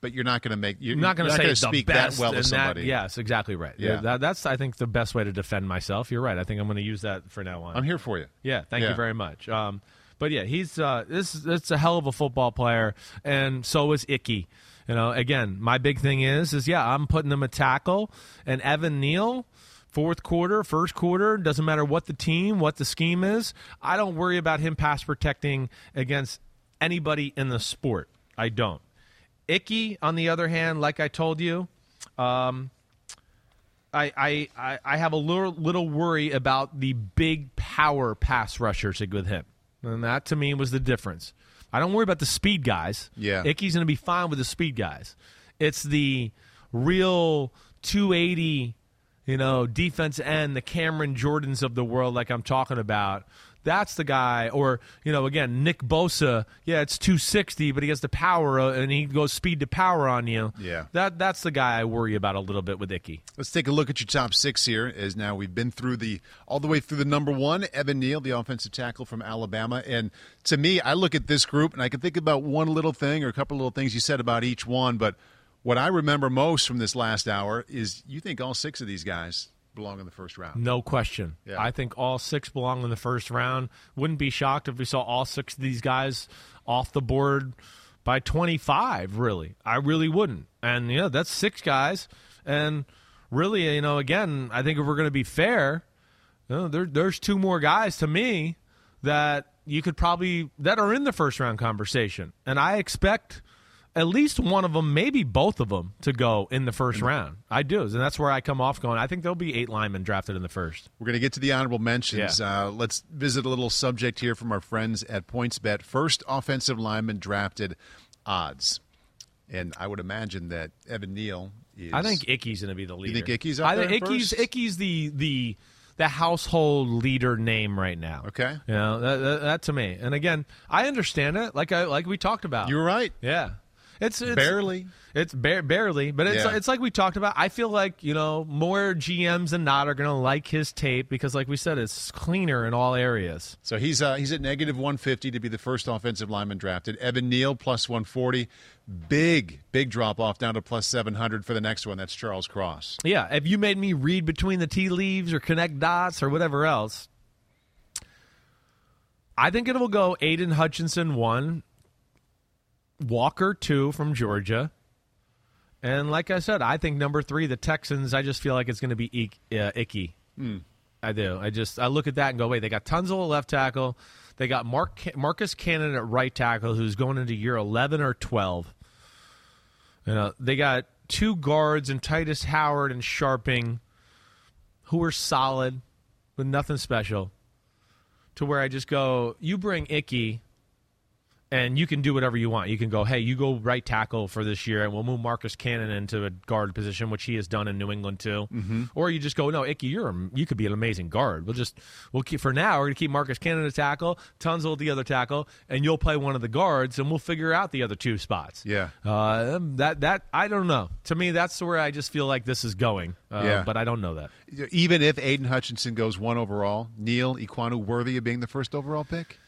but you're not going to make. You're I'm not going to say speak best that well to and that- somebody. yes, exactly right. Yeah. that, that's I think the best way to defend myself. You're right. I think I'm going to use that for now on. I'm here for you. Yeah, thank Yeah. you very much. Um, but yeah, he's uh, this. It's a hell of a football player, and so is Icky. You know, again, my big thing is, is yeah, I'm putting him a tackle, and Evan Neal fourth quarter, first quarter, doesn't matter what the team, what the scheme is. I don't worry about him pass protecting against anybody in the sport. I don't. Icky, on the other hand, like I told you, um, I, I, I- I have a little, little worry about the big power pass rushers with him. And that to me was the difference. I don't worry about the speed guys. Yeah. Icky's going to be fine with the speed guys. It's the real 280, you know, defense end, the Cameron Jordans of the world, like I'm talking about. That's the guy. Or, you know, again, Nick Bosa. Yeah, it's 260, but he has the power uh, and he goes speed to power on you. Yeah. That That's the guy I worry about a little bit with Icky. Let's take a look at your top six here. As now we've been through the all the way through the number one, Evan Neal, the offensive tackle from Alabama. And to me, I look at this group and I can think about one little thing or a couple little things you said about each one. But what I remember most from this last hour is you think all six of these guys belong in the first round. No question. Yeah. I think all six belong in the first round. Wouldn't be shocked if we saw all six of these guys off the board by 25, really. I really wouldn't. And, you know, that's six guys. And really, you know, again, I think if we're going to be fair, you know, there, there's two more guys to me that you could probably, that are in the first round conversation. And I expect at least one of them, maybe both of them, to go in the first round. I do, and that's where I come off going. I think there'll be eight linemen drafted in the first. We're going to get to the honorable mentions. Yeah. Uh, let's visit a little subject here from our friends at PointsBet. First offensive lineman drafted odds. And I would imagine that Evan Neal is. I think Icky's going to be the leader. You think Icky's I think Icky's first? Icky's the the the household leader name right now. Okay. you know that, that, that to me. And again, I understand it. Like I like we talked about. You're right. Yeah. It's, it's Barely. It's ba- barely, but it's Yeah. it's like we talked about. I feel like you know more GMs than not are going to like his tape because, like we said, it's cleaner in all areas. So he's uh, he's at negative 150 to be the first offensive lineman drafted. Evan Neal plus 140. Big, big drop off down to plus 700 for the next one. That's Charles Cross. Yeah, if you made me read between the tea leaves or connect dots or whatever else, I think it will go Aidan Hutchinson one, Walker two from Georgia, and like I said, I think number three, the Texans. I just feel like it's going to be uh, Icky. I do. I just I look at that and go, wait, they got Tunsil at left tackle, they got Mark Marcus Cannon at right tackle, who's going into year eleven or twelve. You know, they got two guards and Tytus Howard and Scharping, who are solid, but nothing special. To where I just go, you bring Icky, and you can do whatever you want. You can go, hey, you go right tackle for this year, and we'll move Marcus Cannon into a guard position, which he has done in New England too. Mm-hmm. Or you just go, no, Icky, you're a, you could be an amazing guard. We'll just we'll keep for now. We're gonna keep Marcus Cannon at tackle, Tunsil at the other tackle, and you'll play one of the guards, and we'll figure out the other two spots. Yeah. Uh, that that I don't know. To me, that's where I just feel like this is going. Uh, Yeah. But I don't know that. Even if Aidan Hutchinson goes one overall, Neal Ekwonu worthy of being the first overall pick?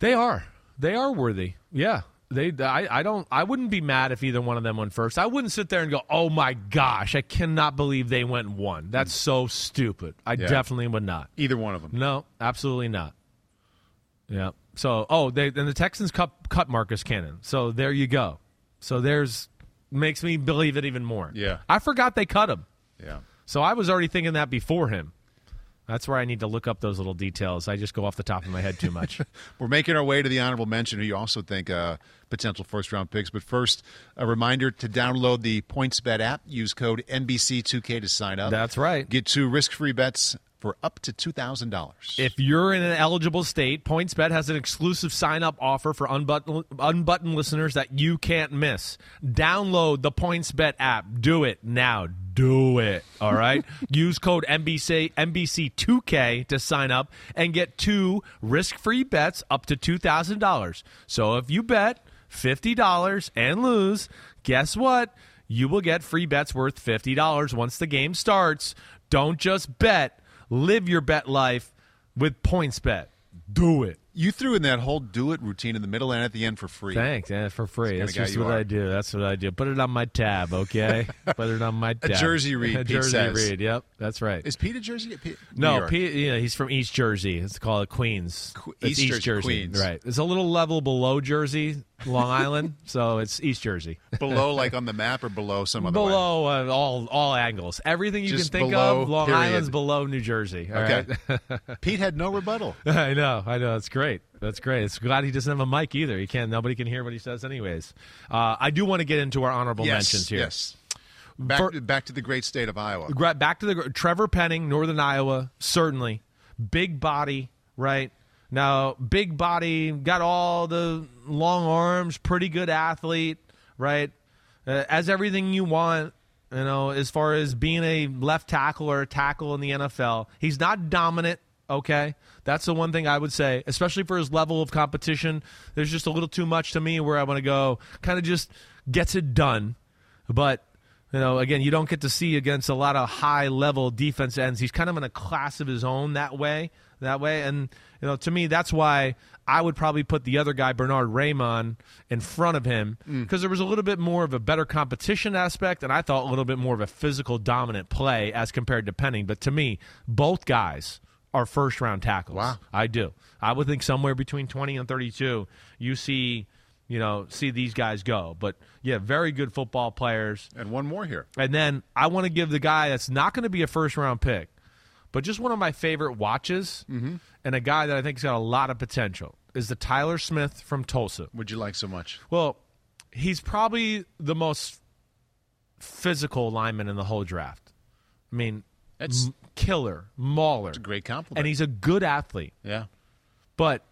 They are. They are worthy. Yeah. They. I. I don't. I wouldn't be mad if either one of them went first. I wouldn't sit there and go, "Oh my gosh, I cannot believe they went one." That's so stupid. I Yeah. definitely would not. Either one of them. No, absolutely not. Yeah. So, oh, they and the Texans cut cut Marcus Cannon. So there you go. So there's makes me believe it even more. Yeah. I forgot they cut him. Yeah. So I was already thinking that before him. That's where I need to look up those little details. I just go off the top of my head too much. We're making our way to the honorable mention, who you also think uh, potential first round picks. But first, a reminder to download the PointsBet app. Use code NBC2K to sign up. That's right. Get two risk free bets for up to $2,000. If you're in an eligible state, PointsBet has an exclusive sign-up offer for unbuttoned, unbuttoned listeners that you can't miss. Download the PointsBet app. Do it now. Do it. All right. Use code NBC NBC2K to sign up and get two risk-free bets up to two thousand dollars. So if you bet fifty dollars and lose, guess what? You will get free bets worth fifty dollars once the game starts. Don't just bet. Live your bet life with PointsBet. do it. You threw in that whole do it routine in the middle and at the end for free. Thanks, yeah, for free. That's That's just what are. I do. That's what I do. Put it on my tab, okay? Put it on my tab. Jersey read, A Pete Jersey says. read. Yep, that's right. Is Pete a Jersey? Pete, no. Pete, yeah, he's from East Jersey. It's called Queens. Que- It's East Jersey, Queens. right? It's a little level below Jersey, Long Island, so it's East Jersey. below, like on the map, or below some other way? below uh, all all angles, everything you Just can think below, of. Long period. Island's below New Jersey. all Okay. right? Pete had no rebuttal. I know, I know. It's great. That's great. It's glad he doesn't have a mic either. He can't. Nobody can hear what he says, anyways. Uh, I do want to get into our honorable yes, mentions here. yes. Back, For- back to the great state of Iowa. Back to the Trevor Penning, Northern Iowa, certainly big body, right? Now, big body, got all the long arms, pretty good athlete, right? Uh, as everything you want, you know, as far as being a left tackle or a tackle in the NFL. He's not dominant, okay? That's the one thing I would say, especially for his level of competition. There's just a little too much to me where I want to go, kind of just gets it done. But you know, again, you don't get to see against a lot of high level defense ends. He's kind of in a class of his own that way, that way. And you know, to me, that's why I would probably put the other guy, Bernhard Raimann, in front of him mm. because there was a little bit more of a better competition aspect, and I thought a little bit more of a physical dominant play as compared to Penning. But to me, both guys are first round tackles. Wow. I do. I would think somewhere between twenty and thirty two. You see. You know, see these guys go, but yeah, very good football players. And one more here. And then I want to give the guy that's not going to be a first round pick, but just one of my favorite watches, mm-hmm. and a guy that I think's got a lot of potential is the Tyler Smith from Tulsa. Would you like so much? Well, he's probably the most physical lineman in the whole draft. I mean, That's- m- killer, mauler, It's a great compliment. and he's a good athlete. yeah. But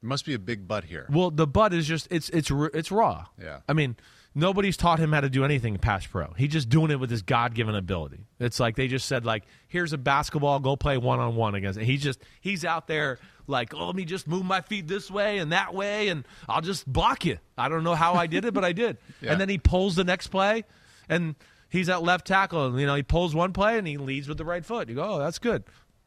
There must be a big butt here. Well, the butt is just it's it's it's raw. Yeah. I mean, nobody's taught him how to do anything pass pro. He's just doing it with his God given ability. It's like they just said like, here's a basketball, go play one on one against. It. He's just he's out there like, oh, let me just move my feet this way and that way, and I'll just block you. I don't know how I did it, but I did. Yeah. And then he pulls the next play, and he's at left tackle. And, you know, he pulls one play and he leads with the right foot. You go, oh, that's good.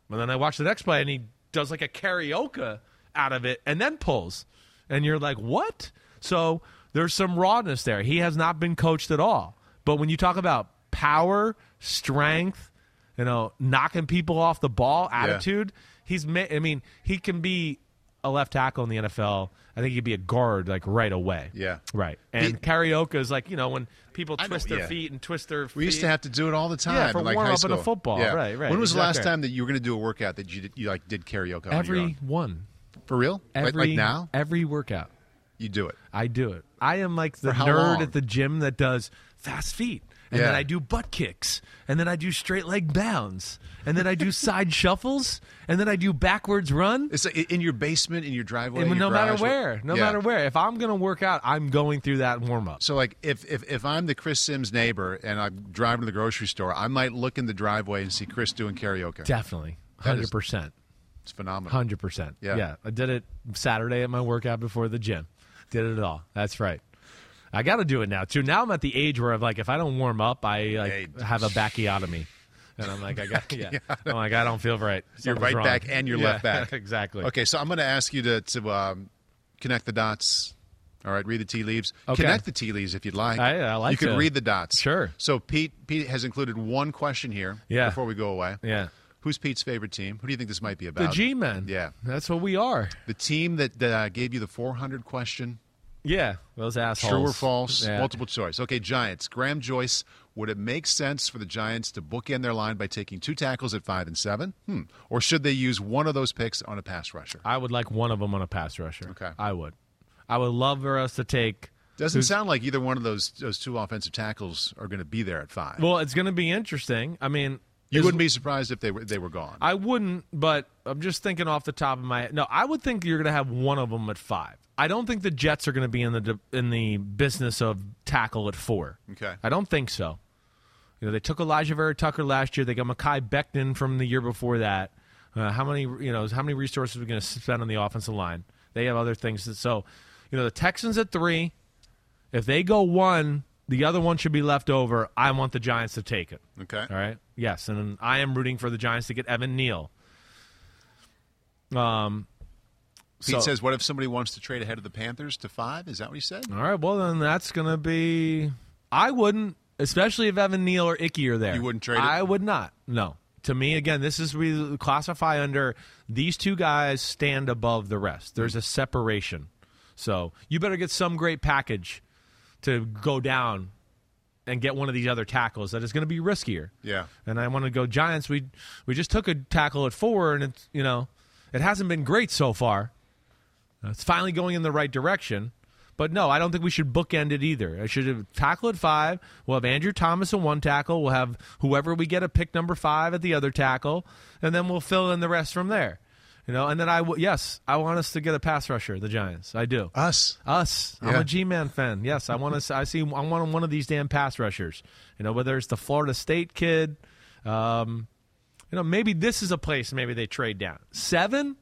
And then I watch the next play and he does like a karaoke out of it and then pulls. And you're like, what? So there's some rawness there. He has not been coached at all. But when you talk about power, strength, you know, knocking people off the ball, attitude, he's, ma- I mean, he can be a left tackle in the NFL. I think he'd be a guard like right away. Yeah. Right. And The- karaoke is like, you know, when people twist their yeah. feet and twist their feet. We used to have to do it all the time. Yeah, for like warm high up in a football. Yeah. Right, right, When was the last time that you were going to do a workout that you did, you like did karaoke on every one. For real? Like- Every like, now? every workout. You do it. I do it. I am like the nerd long? at the gym that does fast feet. And Yeah. then I do butt kicks. And then I do straight leg bounds. And then I do side shuffles. And then I do backwards run. It's like in your basement, in your driveway, in your no matter where. No Yeah. matter where. If I'm going to work out, I'm going through that warm up. So, like, if, if if I'm the Chris Simms neighbor and I'm driving to the grocery store, I might look in the driveway and see Chris doing karaoke. Definitely. 100%. It's phenomenal. Hundred percent. Yeah. yeah. I did it Saturday at my workout before the gym. Did it all. That's right. I got to do it now too. Now I'm at the age where I'm like, if I don't warm up, I like Hey. have a backiotomy, and I'm like, I got, yeah. I'm like, I don't feel right. Your Something's right wrong. back and your Yeah, left back. exactly. Okay, so I'm going to ask you to to um, connect the dots. All right, read the tea leaves. Okay. Connect the tea leaves if you'd like. I- I like You can to. read the dots. Sure. So Pete Pete has included one question here. Yeah. Before we go away. Yeah. Who's Pete's favorite team? Who do you think this might be about? The G-men. Yeah. That's what we are. The team that uh, gave you the 400 question. Yeah. Those assholes. True or false? Yeah. Multiple choice. Okay, Giants. Graham Joyce. Would it make sense for the Giants to bookend their line by taking two tackles at five and seven? Hmm. Or should they use one of those picks on a pass rusher? I would like one of them on a pass rusher. Okay. I would. I would love for us to take. Doesn't sound like either one of those those two offensive tackles are going to be there at five. Well, it's going to be interesting. I mean, you wouldn't be surprised if they were they were gone. I wouldn't, but I'm just thinking off the top of my head. No, I would think you're going to have one of them at five. I don't think the Jets are going to be in the in the business of tackle at four. Okay. I don't think so. You know, they took Alijah Vera Tucker last year. They got Mekhi Becton from the year before that. Uh, how many you know? How many resources are we going to spend on the offensive line? They have other things. That, so, you know, the Texans at three. If they go one, the other one should be left over. I want the Giants to take it. okay. All right. Yes, and I am rooting for the Giants to get Evan Neal. Um, Pete So- says, "What if somebody wants to trade ahead of the Panthers to five? Is that what he said? All right, well then that's gonna be. I wouldn't, especially if Evan Neal or Icky are there. You wouldn't trade it? I would not. No. To me, again, this is we classify under these two guys stand above the rest. There's a separation, so you better get some great package to go down and get one of these other tackles that is going to be riskier. Yeah. And I want to go Giants. We we just took a tackle at four, and it's you know it hasn't been great so far. Uh, It's finally going in the right direction. But no, I don't think we should bookend it either. I should have tackle at five. We'll have Andrew Thomas at one tackle. We'll have whoever we get a pick number five at the other tackle, and then we'll fill in the rest from there. You know, and then I w- yes, I want us to get a pass rusher. The Giants, I do. Us. Us. I'm a G-man fan. Yes, I want to. I see. I want one of these damn pass rushers. You know, whether it's the Florida State kid. Um, you know, maybe this is a place. Maybe they trade down seven.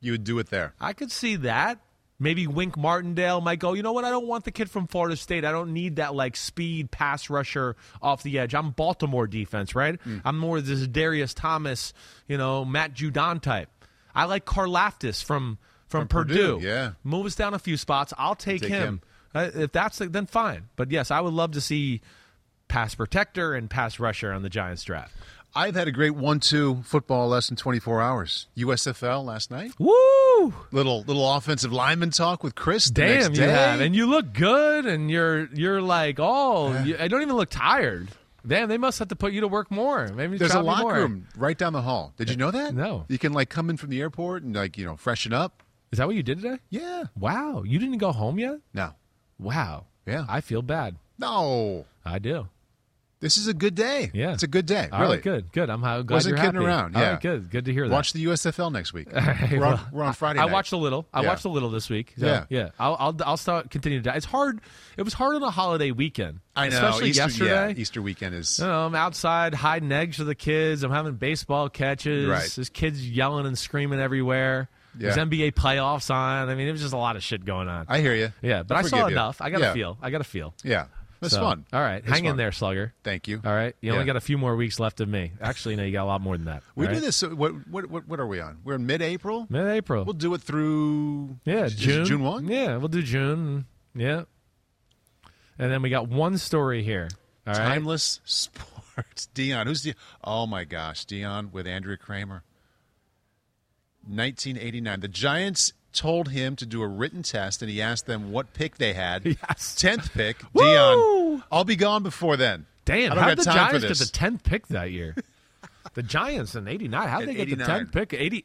You would do it there. I could see that. Maybe Wink Martindale might go, you know what? I don't want the kid from Florida State. I don't need that like speed pass rusher off the edge. I'm Baltimore defense, right? I'm more this Darius Thomas, you know, Matt Judon type. I like Karlaftis from from, From Purdue. Purdue, yeah. Move us down a few spots. I'll take, Take him. him. Uh, if that's the, then fine. But yes, I would love to see pass protector and pass rusher on the Giants draft. I've had a great one-two football less than 24 hours. USFL last night. Woo! Little little offensive lineman talk with Chris. The Damn, next you have, and you look good, and you're you're like, oh, you, I don't even look tired. Damn, they must have to put you to work more. Maybe There's a locker more. room right down the hall. Did you know that? No. You can like come in from the airport and like you know freshen up. Is that what you did today? Yeah. Wow, you didn't go home yet? No. Wow. Yeah. I feel bad. No. I do. This is a good day. Yeah. It's a good day. All really. right, good, good. I'm how glad Wasn't you're kidding happy. around, yeah. right, good, good to hear that. Watch the USFL next week. Hey, we're, on, well, we're on Friday I night. watched a little. I Yeah. watched a little this week. So, Yeah. yeah. I'll I'll, I'll start continue to. It's hard. It was hard on a holiday weekend. I know. especially Easter, yesterday. Yeah, Easter weekend is. You know, I'm outside hiding eggs for the kids. I'm having baseball catches. Right. There's kids yelling and screaming everywhere. There's NBA playoffs on. I mean, it was just a lot of shit going on. I hear you. yeah, but I, saw forgive you. enough. I got to yeah. feel. I got to feel. Yeah. That's So, fun. All right, hang in there, Slugger. Thank you. All right, you only got a few more weeks left of me. Actually, no, you got a lot more than that. We all do this. So what, what what what are we on? We're in mid-April. mid-April. We'll do it through. yeah, June. June one. Yeah, we'll do June. Yeah, and then we got one story here. All right. Timeless sports. Deion. Who's the? Oh my gosh, Deion with Andrea Kremer. 1989. The Giants told him to do a written test, and he asked them what pick they had. Yes. Tenth pick. Deion. I'll be gone before then. Damn, I don't how did the time Giants for get this. the tenth pick that year? the Giants in '89. How did they get the tenth pick? 80,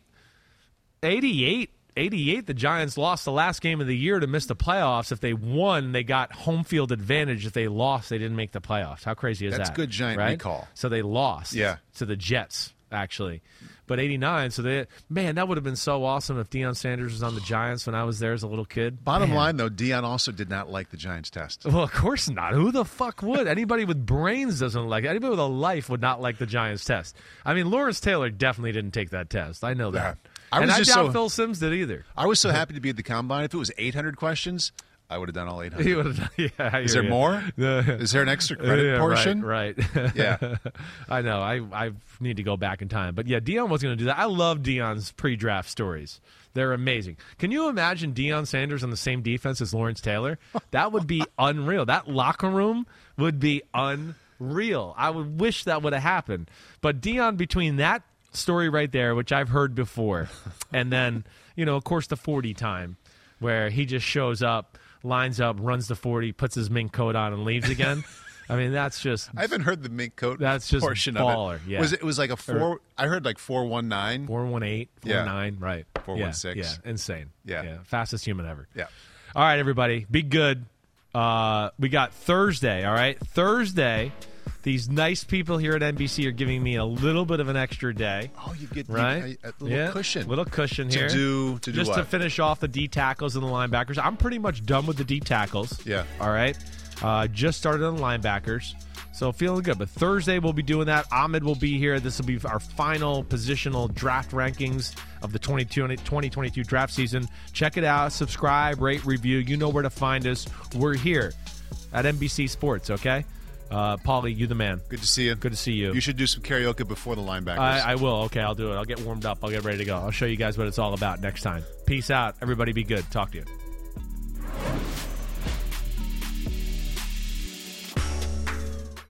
88. 88, the Giants lost the last game of the year to miss the playoffs. If they won, they got home field advantage. If they lost, they didn't make the playoffs. How crazy is That's that? good Giant right? recall. So they lost Yeah. to the Jets, actually. But 89, so they, man, that would have been so awesome if Deion Sanders was on the Giants when I was there as a little kid. Bottom Man. line, though, Deion also did not like the Giants test. Well, of course not. Who the fuck would? Anybody with brains doesn't like it. Anybody with a life would not like the Giants test. I mean, Lawrence Taylor definitely didn't take that test. I know that. Yeah. I and was I just doubt so- Phil Simms did either. I was so happy to be at the combine. If it was 800 questions, I would have done all 800. He would have. Yeah. Is there you. more? Is there an extra credit Yeah, portion? Right. right. Yeah. I know. I I need to go back in time, but yeah, Deion was going to do that. I love Deion's pre-draft stories. They're amazing. Can you imagine Deion Sanders on the same defense as Lawrence Taylor? That would be unreal. That locker room would be unreal. I would wish that would have happened. But Deion, between that story right there, which I've heard before, and then you know, of course, the forty time where he just shows up, lines up, runs the forty, puts his mink coat on, and leaves again. I mean, that's just I haven't heard the mink coat That's just portion baller, of it. yeah. Was it, it was like a four? I heard like four one nine. Four one eight, four Yeah. nine, right? 416. Yeah, yeah, insane. Yeah. fastest human ever. Yeah. All right, everybody, be good. Uh, we got Thursday. All right, Thursday. These nice people here at NBC are giving me a little bit of an extra day. Oh, you get Right, a, a little yeah, cushion little cushion here to do to do just what? to finish off the D tackles and the linebackers. I'm pretty much done with the D tackles. Yeah. All right. Uh, just started on the linebackers. So feeling good. But Thursday we'll be doing that. Ahmed will be here. This will be our final positional draft rankings of the 22 2022 draft season. Check it out. Subscribe, rate, review. You know where to find us. We're here at NBC Sports, okay? Uh, Polly, you the man. Good to see you. Good to see you. You should do some karaoke before the linebackers. I, I will. Okay, I'll do it. I'll get warmed up. I'll get ready to go. I'll show you guys what it's all about next time. Peace out. Everybody be good. Talk to you.